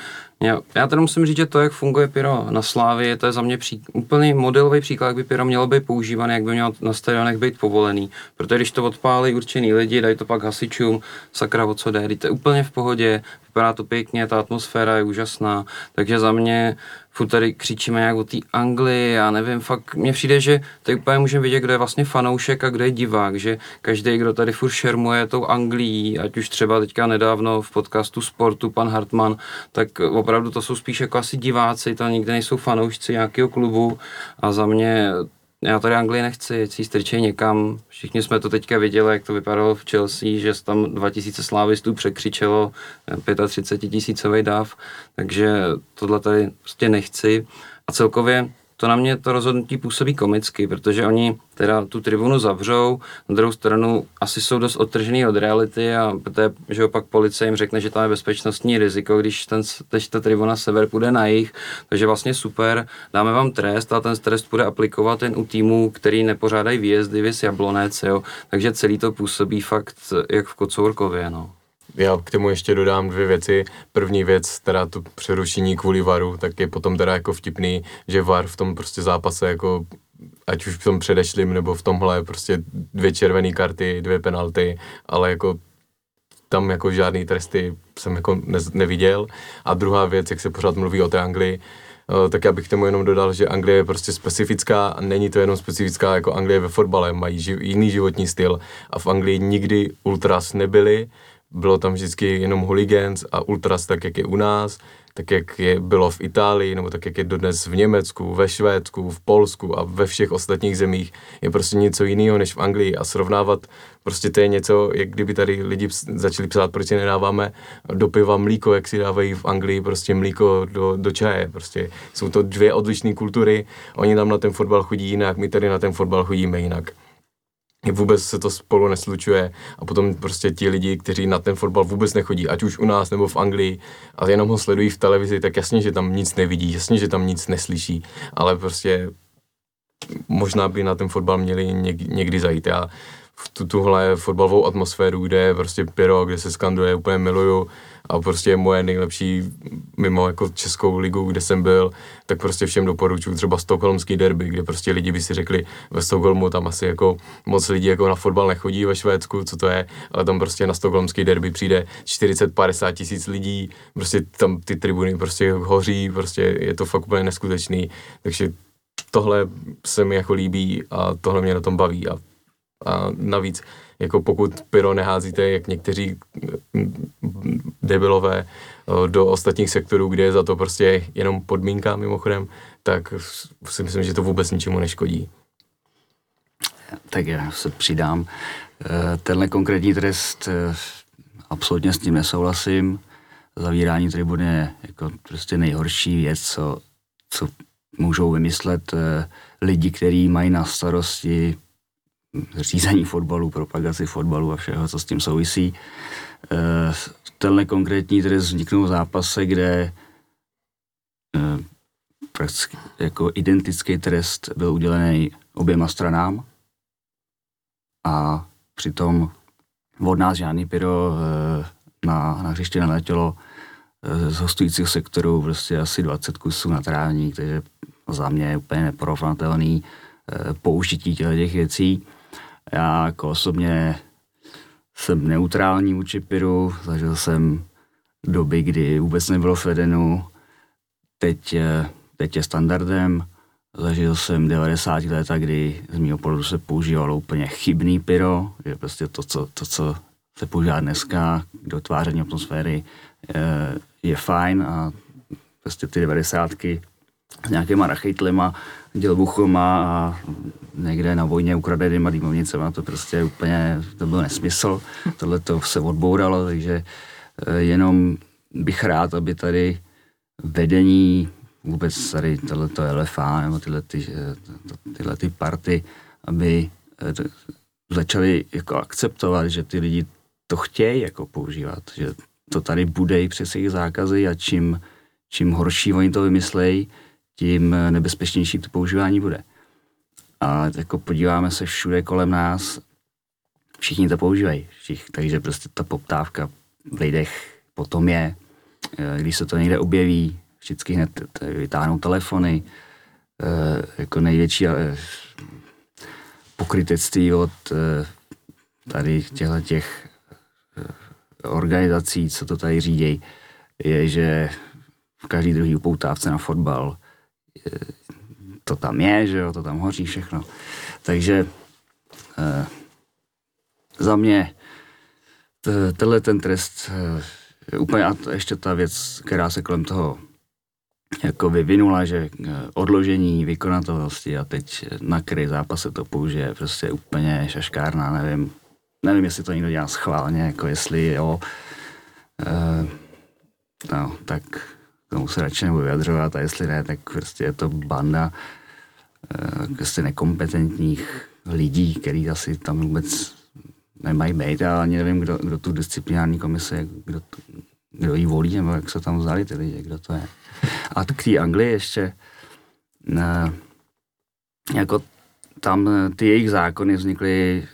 Já, já teda musím říct, že to, jak funguje pyro na Slávě, to je za mě pří, úplný modelový příklad, jak by pyro mělo být používané, jak by mělo na stadionech být povolený. Protože když to odpálí určený lidi, dají to pak hasičům, sakra o co jde, to je úplně v pohodě, vypadá to pěkně, ta atmosféra je úžasná, takže za mě furt tady křičíme nějak o té Anglii, já nevím, fakt mně přijde, že tady úplně můžeme vidět, kdo je vlastně fanoušek a kdo je divák, že každý, kdo tady furt šermuje tou Anglií, ať už třeba teďka nedávno v podcastu Sportu pan Hartman, tak opravdu to jsou spíš jako asi diváci, to nikdy nejsou fanoušci nějakého klubu a za mě já tady Anglii nechci, si strčej někam. Všichni jsme to teďka viděli, jak to vypadalo v Chelsea, že tam 2000 slávistů překřičelo 35 tisícový dáv, takže tohle tady prostě nechci. A celkově to na mě to rozhodnutí působí komicky, protože oni teda tu tribunu zavřou, na druhou stranu asi jsou dost odtržený od reality a poté, že opak policie jim řekne, že tam je bezpečnostní riziko, když ten, teď ta tribuna sever půjde na jich, takže vlastně super, dáme vám trest a ten trest bude aplikovat jen u týmů, který nepořádají výjezdy, vys Jablonec, jo, takže celý to působí fakt jak v Kocourkově, no. Já k tomu ještě dodám dvě věci. První věc, teda to přerušení kvůli varu, tak je potom teda jako vtipný, že var v tom prostě zápase jako ať už v tom předešlým nebo v tomhle prostě dvě červené karty, dvě penalty, ale jako tam jako žádný tresty jsem jako ne, neviděl. A druhá věc, jak se pořád mluví o té Anglii, eh, tak já bych tomu jenom dodal, že Anglie je prostě specifická a není to jenom specifická jako Anglie ve fotbale, mají ži- jiný životní styl a v Anglii nikdy ultras nebyli, bylo tam vždycky jenom hooligans a ultras tak, jak je u nás, tak, jak je bylo v Itálii, nebo tak, jak je dodnes v Německu, ve Švédsku, v Polsku a ve všech ostatních zemích, je prostě něco jiného než v Anglii. A srovnávat prostě to je něco, jak kdyby tady lidi začali psát, proč si nedáváme do piva mlíko, jak si dávají v Anglii prostě mlíko do, do čaje, prostě jsou to dvě odlišné kultury, oni tam na ten fotbal chodí jinak, my tady na ten fotbal chodíme jinak vůbec se to spolu neslučuje a potom prostě ti lidi, kteří na ten fotbal vůbec nechodí, ať už u nás nebo v Anglii a jenom ho sledují v televizi, tak jasně, že tam nic nevidí, jasně, že tam nic neslyší, ale prostě možná by na ten fotbal měli někdy zajít. Já v tu, tuhle fotbalovou atmosféru, kde je prostě pyro, kde se skanduje, úplně miluju. A prostě je moje nejlepší mimo jako českou ligu, kde jsem byl, tak prostě všem doporučuji třeba Stockholmský derby, kde prostě lidi by si řekli ve Stockholmu tam asi jako moc lidí jako na fotbal nechodí ve Švédsku, co to je, ale tam prostě na Stockholmský derby přijde 40-50 tisíc lidí, prostě tam ty tribuny prostě hoří, prostě je to fakt úplně neskutečný, takže tohle se mi jako líbí a tohle mě na tom baví a a navíc, jako pokud pyro neházíte, jak někteří debilové, do ostatních sektorů, kde je za to prostě jenom podmínka mimochodem, tak si myslím, že to vůbec ničemu neškodí. Tak já se přidám. E, tenhle konkrétní trest e, absolutně s tím nesouhlasím. Zavírání tribuny je jako prostě nejhorší věc, co, co můžou vymyslet lidi, kteří mají na starosti řízení fotbalu, propagaci fotbalu a všeho, co s tím souvisí. Eh, tenhle konkrétní trest vzniknul v zápase, kde eh, prakticky jako identický trest byl udělený oběma stranám a přitom od nás žádný pyro eh, na, na hřiště neletělo z hostujících sektorů prostě asi 20 kusů na trávník, takže za mě je úplně neporovnatelný použití těch věcí. Já jako osobně jsem neutrální vůči Piru, zažil jsem doby, kdy vůbec nebylo v Edenu, teď, teď je standardem, zažil jsem 90 let, kdy z mého pohledu se používalo úplně chybný pyro, že prostě to, co, to, co se používá dneska k dotváření atmosféry, je, je fajn a prostě ty 90 s nějakýma rachejtlima, dělbuchoma a někde na vojně ukradenýma dýmovnicema, to prostě úplně, to byl nesmysl, tohle to se odbouralo, takže eh, jenom bych rád, aby tady vedení vůbec tady tohleto LFA nebo tyhle, ty, eh, tyhle ty party, aby eh, začali jako akceptovat, že ty lidi to chtějí jako používat, že to tady bude i přes jejich zákazy a čím, čím horší oni to vymyslejí, tím nebezpečnější to používání bude. A jako podíváme se všude kolem nás, všichni to používají, všich, takže prostě ta poptávka v lidech potom je, eh, když se to někde objeví, vždycky hned vytáhnou telefony, eh, jako největší eh, pokrytectví od tady těchto těch organizací, co to tady řídějí, je, že v každý druhý upoutávce na fotbal to tam je, že jo, to tam hoří všechno. Takže eh, za mě t- tenhle ten trest eh, úplně a to ještě ta věc, která se kolem toho jako vyvinula, že eh, odložení vykonatelnosti a teď na který zápas se to použije, prostě úplně šaškárna, nevím, nevím, jestli to někdo dělá schválně, jako jestli jo, eh, no, tak tomu se radši nebudu vyjadřovat a jestli ne, tak prostě je to banda eh, prostě nekompetentních lidí, který asi tam vůbec nemají být. Já ani nevím, kdo, kdo tu disciplinární komise, kdo, kdo ji volí, nebo jak se tam vzali ty lidi, kdo to je. A k té Anglii ještě, ne, jako tam ty jejich zákony vznikly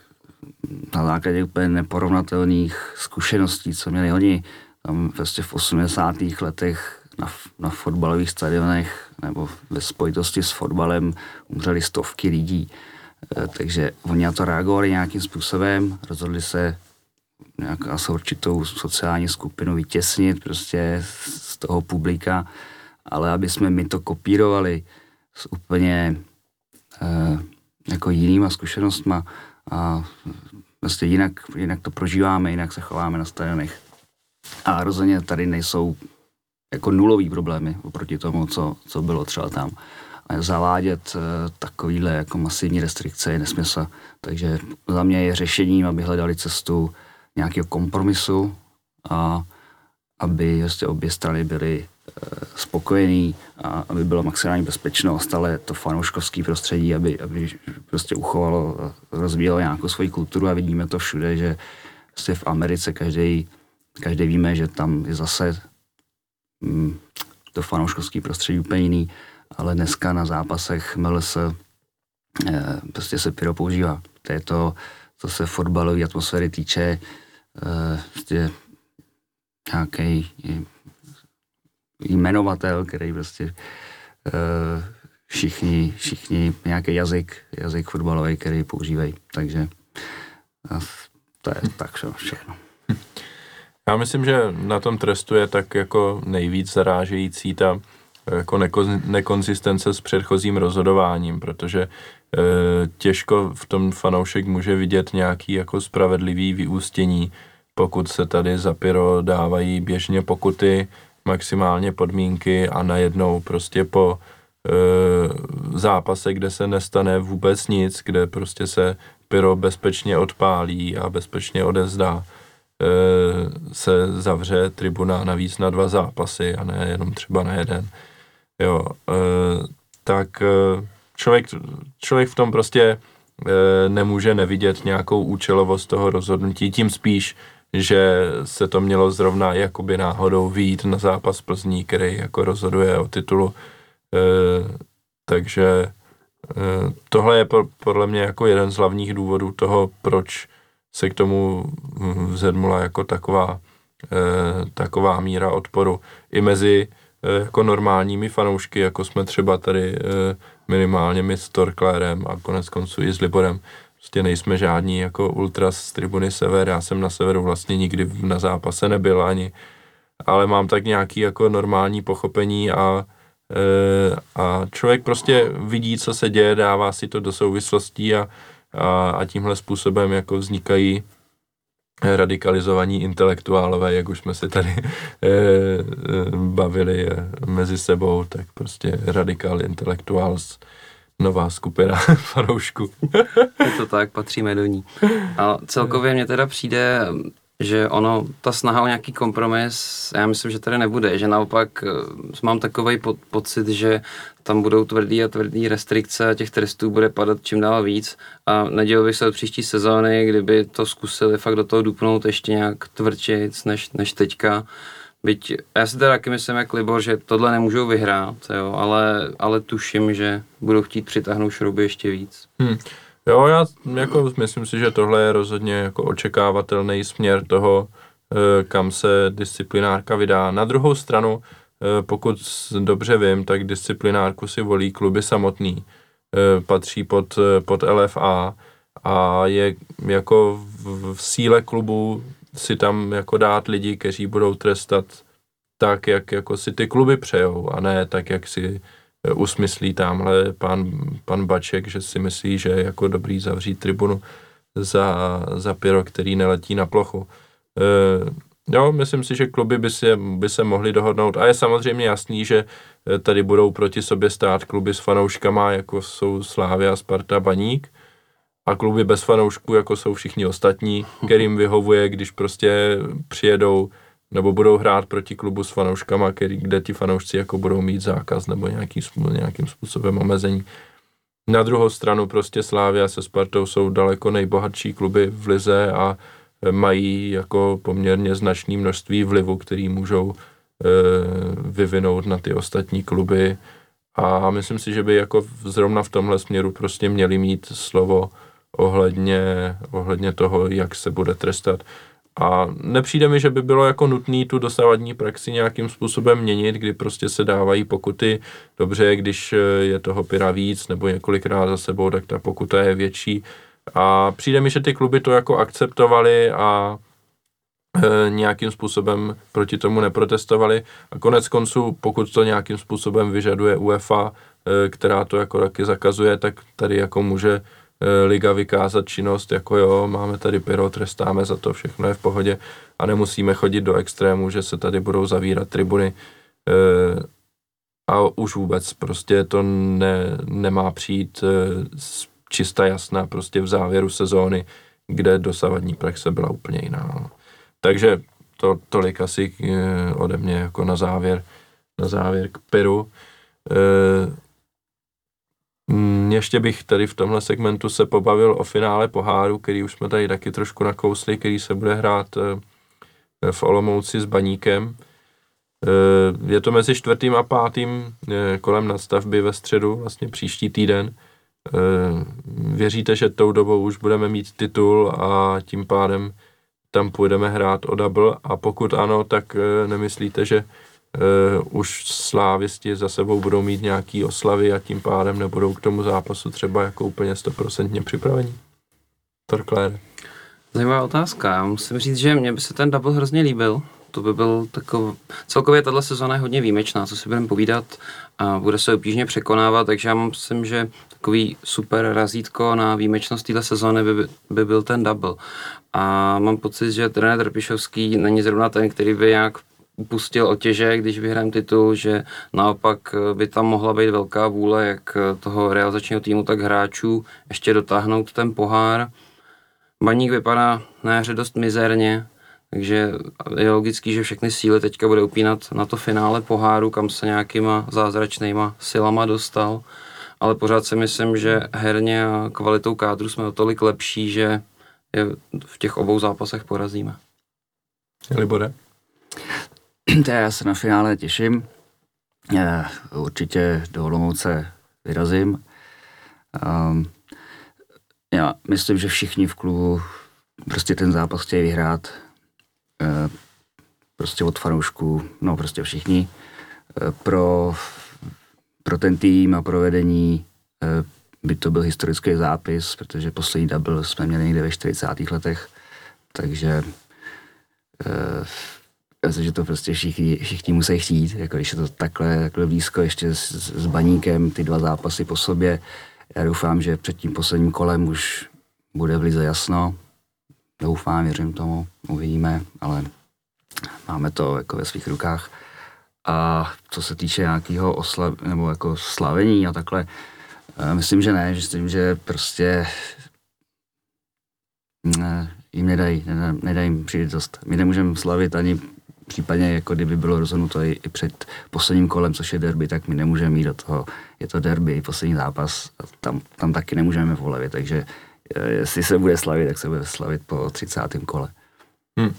na základě úplně neporovnatelných zkušeností, co měli oni. Tam prostě v 80. letech na, na fotbalových stadionech nebo ve spojitosti s fotbalem umřeli stovky lidí. E, takže oni na to reagovali nějakým způsobem, rozhodli se nějaká s určitou sociální skupinu vytěsnit prostě z toho publika, ale aby jsme my to kopírovali s úplně e, jako jinýma zkušenostma a prostě jinak, jinak to prožíváme, jinak se chováme na stadionech. A rozhodně tady nejsou jako nulový problémy oproti tomu, co, co bylo třeba tam. A zavádět uh, takovýhle jako masivní restrikce je nesmysl. Takže za mě je řešením, aby hledali cestu nějakého kompromisu a aby vlastně obě strany byly uh, spokojený a aby byla maximální bezpečnost, ale to fanouškovské prostředí, aby, aby prostě uchovalo, rozvíjelo nějakou svoji kulturu a vidíme to všude, že vlastně v Americe každý, každý víme, že tam je zase to fanouškovský prostředí úplně jiný, ale dneska na zápasech MLS eh, prostě se pyro používá. To je to, co se fotbalové atmosféry týče, eh, prostě nějaký jmenovatel, který prostě eh, všichni, všichni nějaký jazyk, jazyk fotbalový, který používají. Takže to je tak všechno. Já myslím, že na tom trestu je tak jako nejvíc zarážející ta jako nekonzistence s předchozím rozhodováním, protože e, těžko v tom fanoušek může vidět nějaký jako spravedlivý vyústění, pokud se tady za pyro dávají běžně pokuty, maximálně podmínky a najednou prostě po e, zápase, kde se nestane vůbec nic, kde prostě se pyro bezpečně odpálí a bezpečně odezdá, se zavře tribuna navíc na dva zápasy a ne jenom třeba na jeden. Jo, eh, tak eh, člověk, člověk v tom prostě nemůže nevidět nějakou účelovost toho rozhodnutí, tím spíš, že se to mělo zrovna jakoby náhodou výjít na zápas Plzní, který jako rozhoduje o titulu. Takže tohle je podle mě jako jeden z hlavních důvodů toho, proč se k tomu vzedmula jako taková, e, taková míra odporu i mezi e, jako normálními fanoušky, jako jsme třeba tady e, minimálně my s Torklérem a konec konců i s Liborem. Prostě nejsme žádní jako ultras z tribuny Sever, já jsem na Severu vlastně nikdy na zápase nebyl ani, ale mám tak nějaký jako normální pochopení a a člověk prostě vidí, co se děje, dává si to do souvislostí a, a, a tímhle způsobem jako vznikají radikalizovaní intelektuálové, jak už jsme si tady e, e, bavili mezi sebou, tak prostě radikál intelektuáls nová skupina *laughs* fanoušků. Je to tak, patříme do ní. A celkově mně teda přijde, že ono, ta snaha o nějaký kompromis, já myslím, že tady nebude, že naopak eh, mám takový po, pocit, že tam budou tvrdý a tvrdý restrikce a těch trestů bude padat čím dál víc a nedělal bych se od příští sezóny, kdyby to zkusili fakt do toho dupnout ještě nějak tvrdčit než, než teďka. Byť já si teda taky myslím, jak Libor, že tohle nemůžou vyhrát, jo, ale, ale tuším, že budou chtít přitáhnout šrouby ještě víc. Hmm. Jo, já jako myslím si, že tohle je rozhodně jako očekávatelný směr toho, eh, kam se disciplinárka vydá. Na druhou stranu, eh, pokud dobře vím, tak disciplinárku si volí kluby samotný. Eh, patří pod, pod LFA a je jako v, v síle klubu si tam jako dát lidi, kteří budou trestat tak, jak jako si ty kluby přejou a ne tak, jak si usmyslí tamhle pan, pan Baček, že si myslí, že je jako dobrý zavřít tribunu za, za pyro, který neletí na plochu. E, jo, myslím si, že kluby by se, by se mohly dohodnout a je samozřejmě jasný, že tady budou proti sobě stát kluby s fanouškama, jako jsou Slávia, Sparta, Baník a kluby bez fanoušků, jako jsou všichni ostatní, kterým vyhovuje, když prostě přijedou nebo budou hrát proti klubu s fanouškama, který, kde ti fanoušci jako budou mít zákaz nebo nějaký, nějakým způsobem omezení. Na druhou stranu prostě Slávia se Spartou jsou daleko nejbohatší kluby v lize a mají jako poměrně značné množství vlivu, který můžou e, vyvinout na ty ostatní kluby a myslím si, že by jako zrovna v tomhle směru prostě měli mít slovo ohledně, ohledně toho, jak se bude trestat. A nepřijde mi, že by bylo jako nutné tu dosavadní praxi nějakým způsobem měnit, kdy prostě se dávají pokuty. Dobře, když eh, je toho pyra víc nebo několikrát za sebou, tak ta pokuta je větší. A přijde mi, že ty kluby to jako akceptovali a e, nějakým způsobem proti tomu neprotestovali. A konec konců, pokud to nějakým způsobem vyžaduje UEFA, e, která to jako taky zakazuje, tak tady jako může liga vykázat činnost, jako jo, máme tady pyro, trestáme za to, všechno je v pohodě a nemusíme chodit do extrému, že se tady budou zavírat tribuny eh, a už vůbec prostě to ne, nemá přijít eh, čista jasná prostě v závěru sezóny, kde dosavadní praxe byla úplně jiná. Takže to tolik asi ode mě jako na závěr, na závěr k Piru. Mm, ještě bych tady v tomhle segmentu se pobavil o finále poháru, který už jsme tady taky trošku nakousli, který se bude hrát eh, v Olomouci s Baníkem. Eh, je to mezi čtvrtým a pátým eh, kolem nadstavby ve středu, vlastně příští týden. Věříte, že tou dobou už budeme mít titul a tím pádem tam půjdeme hrát o double a pokud ano, tak nemyslíte, že uh, už slávisti za sebou budou mít nějaký oslavy a tím pádem nebudou k tomu zápasu třeba jako úplně stoprocentně připravení. Torklére. Zajímavá otázka. Já musím říct, že mně by se ten double hrozně líbil. To by byl takový... Celkově tahle sezóna je hodně výjimečná, co si budeme povídat. A bude se obtížně překonávat, takže já myslím, že takový super razítko na výjimečnost téhle sezóny by, by byl ten double. A mám pocit, že trenér Trpišovský není zrovna ten, který by nějak upustil otěže, když vyhrám titul, že naopak eh, by tam mohla být velká vůle jak eh, toho realizačního týmu, tak hráčů ještě dotáhnout ten pohár. Baník vypadá na jaře dost mizerně, takže je logický, že všechny síly teďka bude upínat na to finále poháru, kam se nějakýma zázračnýma silama dostal. Ale pořád si myslím, že herně a kvalitou kádru jsme o tolik lepší, že je v těch obou zápasech porazíme. Libore? *clears throat* Já se na finále těším. Určitě do Olomouce vyrazím. Um, já myslím, že všichni v klubu prostě ten zápas chtějí vyhrát. Uh, prostě od fanoušků, no prostě všichni. Uh, pro, pro ten tým a pro vedení uh, by to byl historický zápis, protože poslední double jsme měli někde ve 40. letech, takže že to prostě všichni, všichni musí chtít, jako když je to takhle, takhle blízko ještě s, s baníkem, ty dva zápasy po sobě. Já doufám, že před tím posledním kolem už bude v lize jasno. doufám, věřím tomu, uvidíme, ale máme to jako ve svých rukách. A co se týče nějakého oslav, nebo jako slavení a takhle, eh, myslím, že ne, myslím, že prostě ne, jim nedají, nedají, nedají jim příležitost. My nemůžeme slavit ani případně, jako kdyby bylo rozhodnuto i, i před posledním kolem, což je derby, tak my nemůžeme jít do toho. Je to derby, poslední zápas, tam, tam taky nemůžeme volevit, takže eh, jestli se bude slavit, tak se bude slavit po 30. kole. Hmm.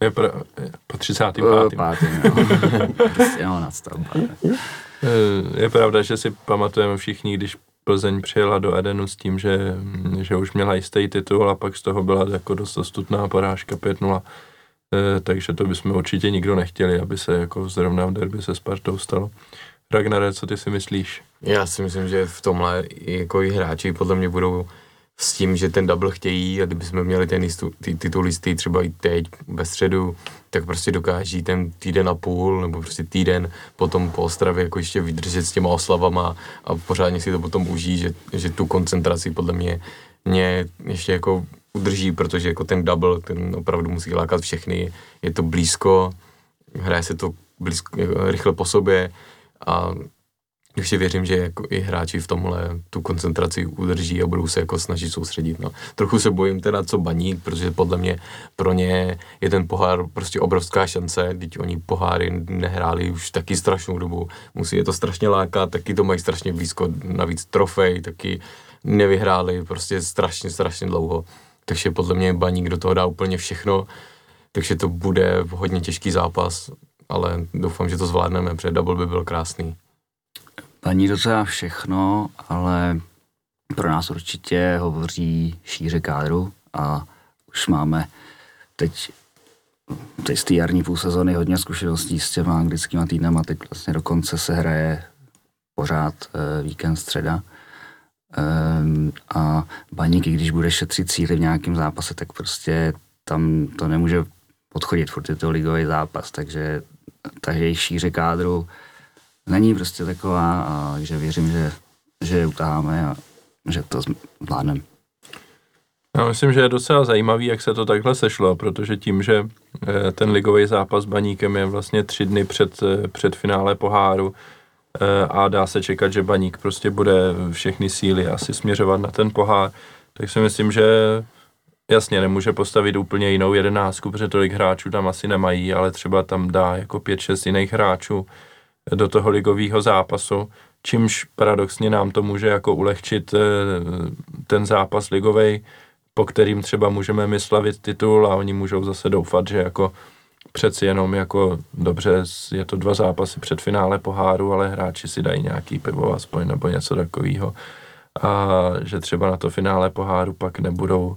Je pro, je po 35. Uh, pátý, no. *laughs* prostě, no, nadstavba. Eh, Je pravda, že si pamatujeme všichni, když Plzeň přijela do Edenu s tím, že, že už měla jistý titul a pak z toho byla jako dost ostutná porážka 5-0. Eh, Takže to bychom určitě nikdo nechtěli, aby se jako zrovna v derby se Spartou stalo. Ragnare, co ty si myslíš? Já si myslím, že v tomhle jako i hráči podle mě budou s tím, že ten double chtějí a kdyby jsme měli ten jistu, ty titul jistý třeba i teď ve středu, tak prostě dokáží ten týden a půl nebo prostě týden potom po Ostravě jako ještě vydržet s těma oslavama a pořádně si to potom užít, že, že tu koncentraci podle mě, mě ještě jako udrží, protože jako ten double, ten opravdu musí lákat všechny, je to blízko, hraje se to blízko, rychle po sobě a ještě věřím, že jako i hráči v tomhle tu koncentraci udrží a budou se jako snažit soustředit. No. Trochu se bojím teda co baník, protože podle mě pro ně je ten pohár prostě obrovská šance, teď oni poháry nehráli už taky strašnou dobu, musí je to strašně lákat, taky to mají strašně blízko, navíc trofej, taky nevyhráli prostě strašně, strašně dlouho. Takže podle mě baník do toho dá úplně všechno, takže to bude hodně těžký zápas, ale doufám, že to zvládneme, protože double by byl krásný. Paní docela všechno, ale pro nás určitě hovoří šíře kádru a už máme teď, teď z té jarní půl sezony hodně zkušeností s těma anglickýma týdnama, teď vlastně dokonce se hraje pořád e, víkend středa. A Baník, když bude šetřit síly v nějakém zápase, tak prostě tam to nemůže podchodit, furt je to ligový zápas, takže ta jejich šíře kádru není prostě taková, a, takže věřím, že, že je utaháme a že to zvládneme. Já myslím, že je docela zajímavý, jak se to takhle sešlo, protože tím, že eh, ten ligový zápas s Baníkem je vlastně tři dny před, eh, před finále poháru a dá se čekat, že Baník prostě bude všechny síly asi směřovat na ten pohár, tak si myslím, že jasně nemůže postavit úplně jinou jedenáctku, protože tolik hráčů tam asi nemají, ale třeba tam dá jako pět, šest jiných hráčů do toho ligového zápasu, čímž paradoxně nám to může jako ulehčit ten zápas ligovej, po kterým třeba můžeme my slavit titul a oni můžou zase doufat, že jako přeci jenom jako dobře, je to dva zápasy před finále poháru, ale hráči si dají nějaký pivo aspoň nebo něco takového a že třeba na to finále poháru pak nebudou uh,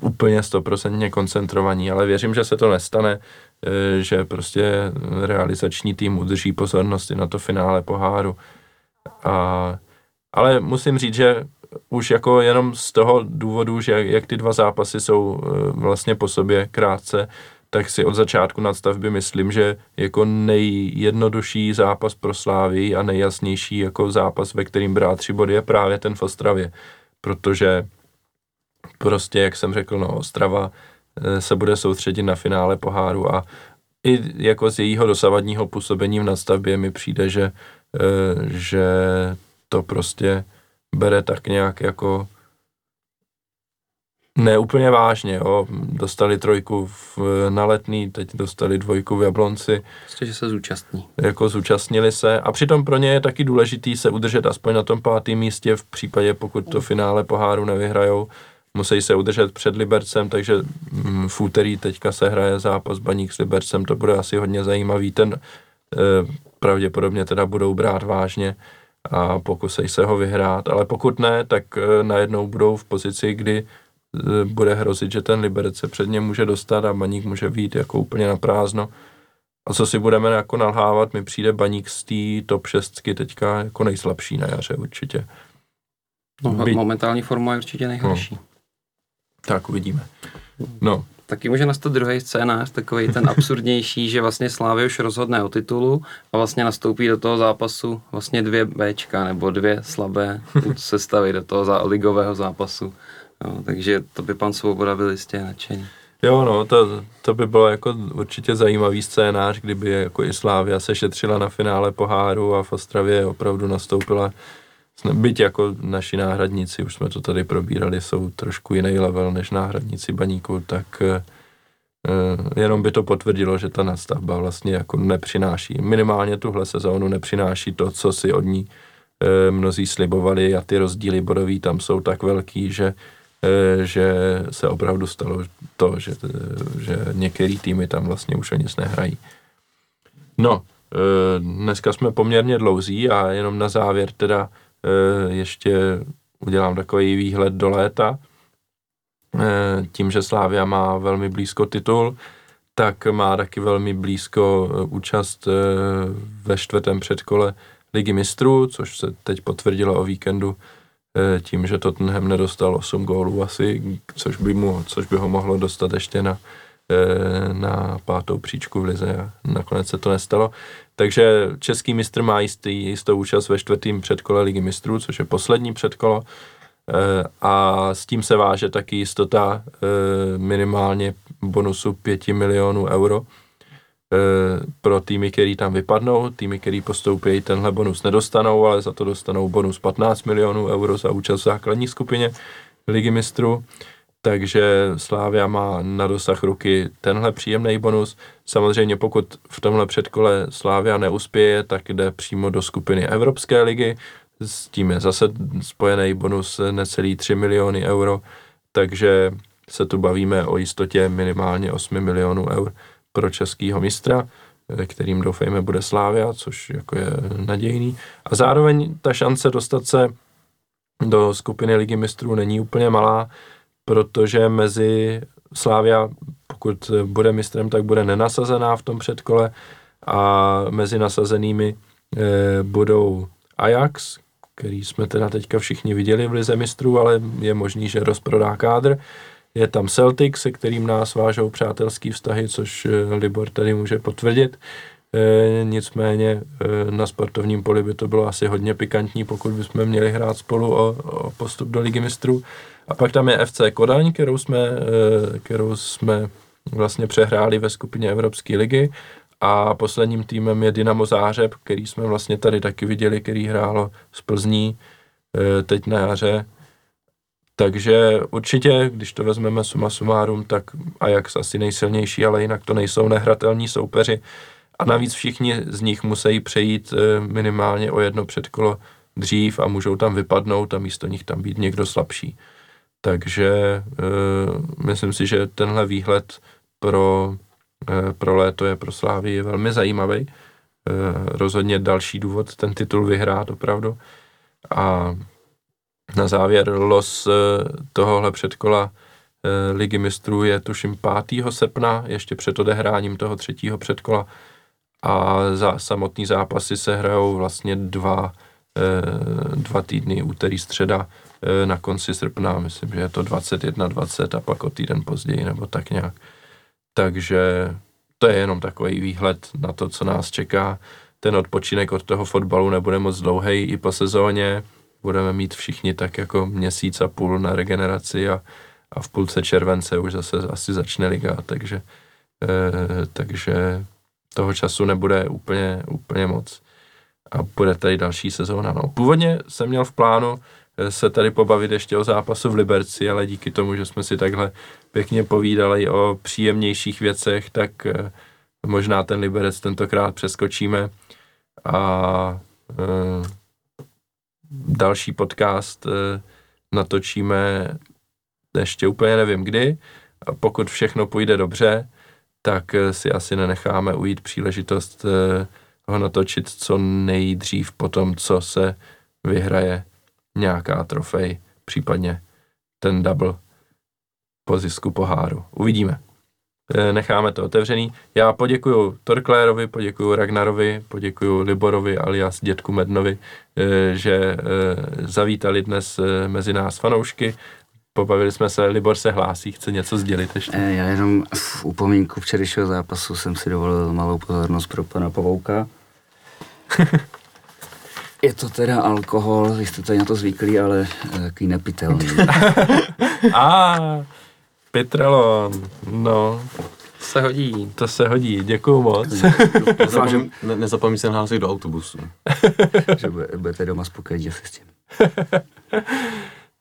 úplně stoprocentně koncentrovaní, ale věřím, že se to nestane, uh, že prostě realizační tým udrží pozornosti na to finále poháru. A, ale musím říct, že už jako jenom z toho důvodu, že jak ty dva zápasy jsou vlastně po sobě krátce, tak si od začátku nadstavby myslím, že jako nejjednodušší zápas pro Slávy a nejjasnější jako zápas, ve kterým brát tři body, je právě ten v Ostravě. Protože prostě, jak jsem řekl, no, Ostrava se bude soustředit na finále poháru a i jako z jejího dosavadního působení v nadstavbě mi přijde, že, že to prostě bere tak nějak jako ne úplně vážně, jo. Dostali trojku v, na letný, teď dostali dvojku v Jablonci. Prostě, že se zúčastní. Jako zúčastnili se a přitom pro ně je taky důležitý se udržet aspoň na tom pátém místě v případě, pokud to finále poháru nevyhrajou. Musí se udržet před Libercem, takže mm, v úterý teďka se hraje zápas Baník s Libercem, to bude asi hodně zajímavý. Ten e, pravděpodobně teda budou brát vážně a pokusej se ho vyhrát, ale pokud ne, tak e, najednou budou v pozici, kdy bude hrozit, že ten Liberec se před ně může dostat a Baník může být jako úplně na prázdno. A co si budeme jako nalhávat, mi přijde Baník z té top 6 teďka jako nejslabší na jaře určitě. No, Být... momentální forma je určitě nejhorší. No. Tak uvidíme. No, taky může nastat druhý scénář, takový ten absurdnější, *laughs* že vlastně Slávě už rozhodne o titulu a vlastně nastoupí do toho zápasu vlastně dvě Bčka nebo dvě slabé sestavy do toho ligového zápasu. Jo, takže to by pan Svoboda byl jistě nadšený. Jo, no, to, to by bylo jako určitě zajímavý scénář, kdyby jako i Slávia se šetřila na finále poháru a v Ostravě opravdu nastoupila Byť jako naši náhradníci, už jsme to tady probírali, jsou trošku jiný level než náhradníci baníku, tak eh, jenom by to potvrdilo, že ta nastavba vlastně jako nepřináší, minimálně tuhle sezónu nepřináší to, co si od ní eh, mnozí slibovali a ty rozdíly bodový tam jsou tak velký, že Eh, že se opravdu stalo to, že, že některé týmy tam vlastně už o nic nehrají. No, eh, dneska jsme poměrně dlouzí a jenom na závěr teda eh, ještě udělám takový výhled do léta. Tím, že Slávia má velmi blízko titul, tak má taky velmi blízko účast ve čtvrtém předkole Ligy mistrů, což se teď potvrdilo o víkendu Eh, tím, že Tottenham nedostal 8 gólů asi, což by, mu, což by ho mohlo dostat ještě na, eh, na pátou příčku v lize a nakonec se to nestalo. Takže český mistr má jistý, jistou účast ve čtvrtém předkole ligy mistrů, což je poslední předkolo eh, a s tím se váže taky jistota minimálně bonusu 5 milionů euro Eh, pro týmy, který tam vypadnou. Týmy, který postoupí, tenhle bonus nedostanou, ale za to dostanou bonus 15 milionů euro za účast v základní skupině Ligy mistrů. Takže Slávia má na dosah ruky tenhle příjemný bonus. Samozřejmě pokud v tomhle předkole Slávia neuspěje, tak jde přímo do skupiny Evropské ligy. S tím je zase spojený bonus necelý 3 miliony euro, takže se tu bavíme o jistotě minimálně 8 milionů eur pro českýho mistra, kterým doufejme bude Slávia, což jako je nadějný. A zároveň ta šance dostat se do skupiny ligy mistrů není úplně malá, protože mezi Slávia, pokud bude mistrem, tak bude nenasazená v tom předkole a mezi nasazenými e, budou Ajax, který jsme teda teďka všichni viděli v lize mistrů, ale je možný, že rozprodá kádr. Je tam Celtic, se kterým nás vážou přátelský vztahy, což eh, Libor tady může potvrdit. E, nicméně e, na sportovním poli by to bylo asi hodně pikantní, pokud bychom měli hrát spolu o, o postup do ligy mistrů. A pak tam je FC Kodaň, kterou jsme, e, kterou jsme vlastně přehráli ve skupině Evropské ligy. A posledním týmem je Dynamo Zářeb, který jsme vlastně tady taky viděli, který hrálo z Plzní teď na jaře takže určitě, když to vezmeme suma sumárum, tak Ajax asi nejsilnější, ale jinak to nejsou nehratelní soupeři. A navíc všichni z nich musí přejít eh, minimálně o jedno předkolo dřív a můžou tam vypadnout a místo nich tam být někdo slabší. Takže uh, myslím si, že tenhle výhled pro, uh, pro léto je pro Slávy je velmi zajímavý. Uh, rozhodně další důvod ten titul vyhrát opravdu. A na závěr los eh, tohohle předkola eh, ligy mistrů je tuším 5. srpna, ještě před odehráním toho třetího předkola a za samotný zápasy se hrajou vlastně dva, eh, dva týdny, úterý, středa na konci srpna, myslím, že je to 21-20 a pak o týden později nebo tak nějak. Takže to je jenom takový výhled na to, co nás čeká. Ten odpočinek od toho fotbalu nebude moc dlouhý i po sezóně, budeme mít všichni tak jako měsíc a půl na regeneraci a, a v půlce července už zase asi začne liga, takže, e, takže toho času nebude úplně, úplně moc. A bude tady další sezóna. No. Původně jsem měl v plánu eh, se tady pobavit ještě o zápasu v Liberci, ale díky tomu, že jsme si takhle pěkně povídali o příjemnějších věcech, tak e, možná ten Liberec tentokrát přeskočíme a e, další podcast eh, natočíme ještě úplně nevím kdy. A pokud všechno půjde dobře, tak eh, si asi nenecháme ujít příležitost eh, ho natočit co nejdřív po tom, co se vyhraje nějaká trofej, případně ten double po zisku poháru. Uvidíme. Eh, necháme to otevřený. Já poděkuju Torklérovi, poděkuju Ragnarovi, poděkuju Liborovi alias dětku Mednovi, eh, že eh, zavítali dnes mezi nás fanoušky. Pobavili jsme se, Libor se hlásí, chce něco sdělit ještě. Já jenom v upomínku včerejšího zápasu jsem si dovolil malou pozornost pro pana Pavouka. *laughs* Je to teda alkohol, vy jste tady na to zvyklí, ale takový nepitelný. A *laughs* Petrelon, no, Se hodí. to se hodí, děkuju moc. Doufám, že, *laughs* Ne, nezapomeň se nahlásit do autobusu. *laughs* že bude- budete doma spokojení asi s tím. *laughs*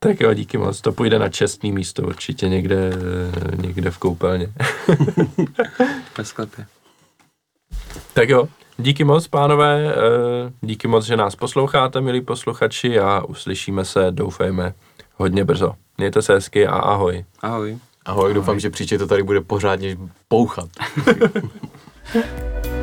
Tak jo, díky moc, to půjde na čestný místo určitě někde, někde v koupelně. Ve sklepě. Tak jo, díky moc, pánové, eh, díky moc, že nás posloucháte, milí posluchači, a uslyšíme se, doufejme, hodně brzo. Mějte se hezky a ahoj. Ahoj. Ahoj, doufám, že příště to tady bude pořádně pouchat. *laughs*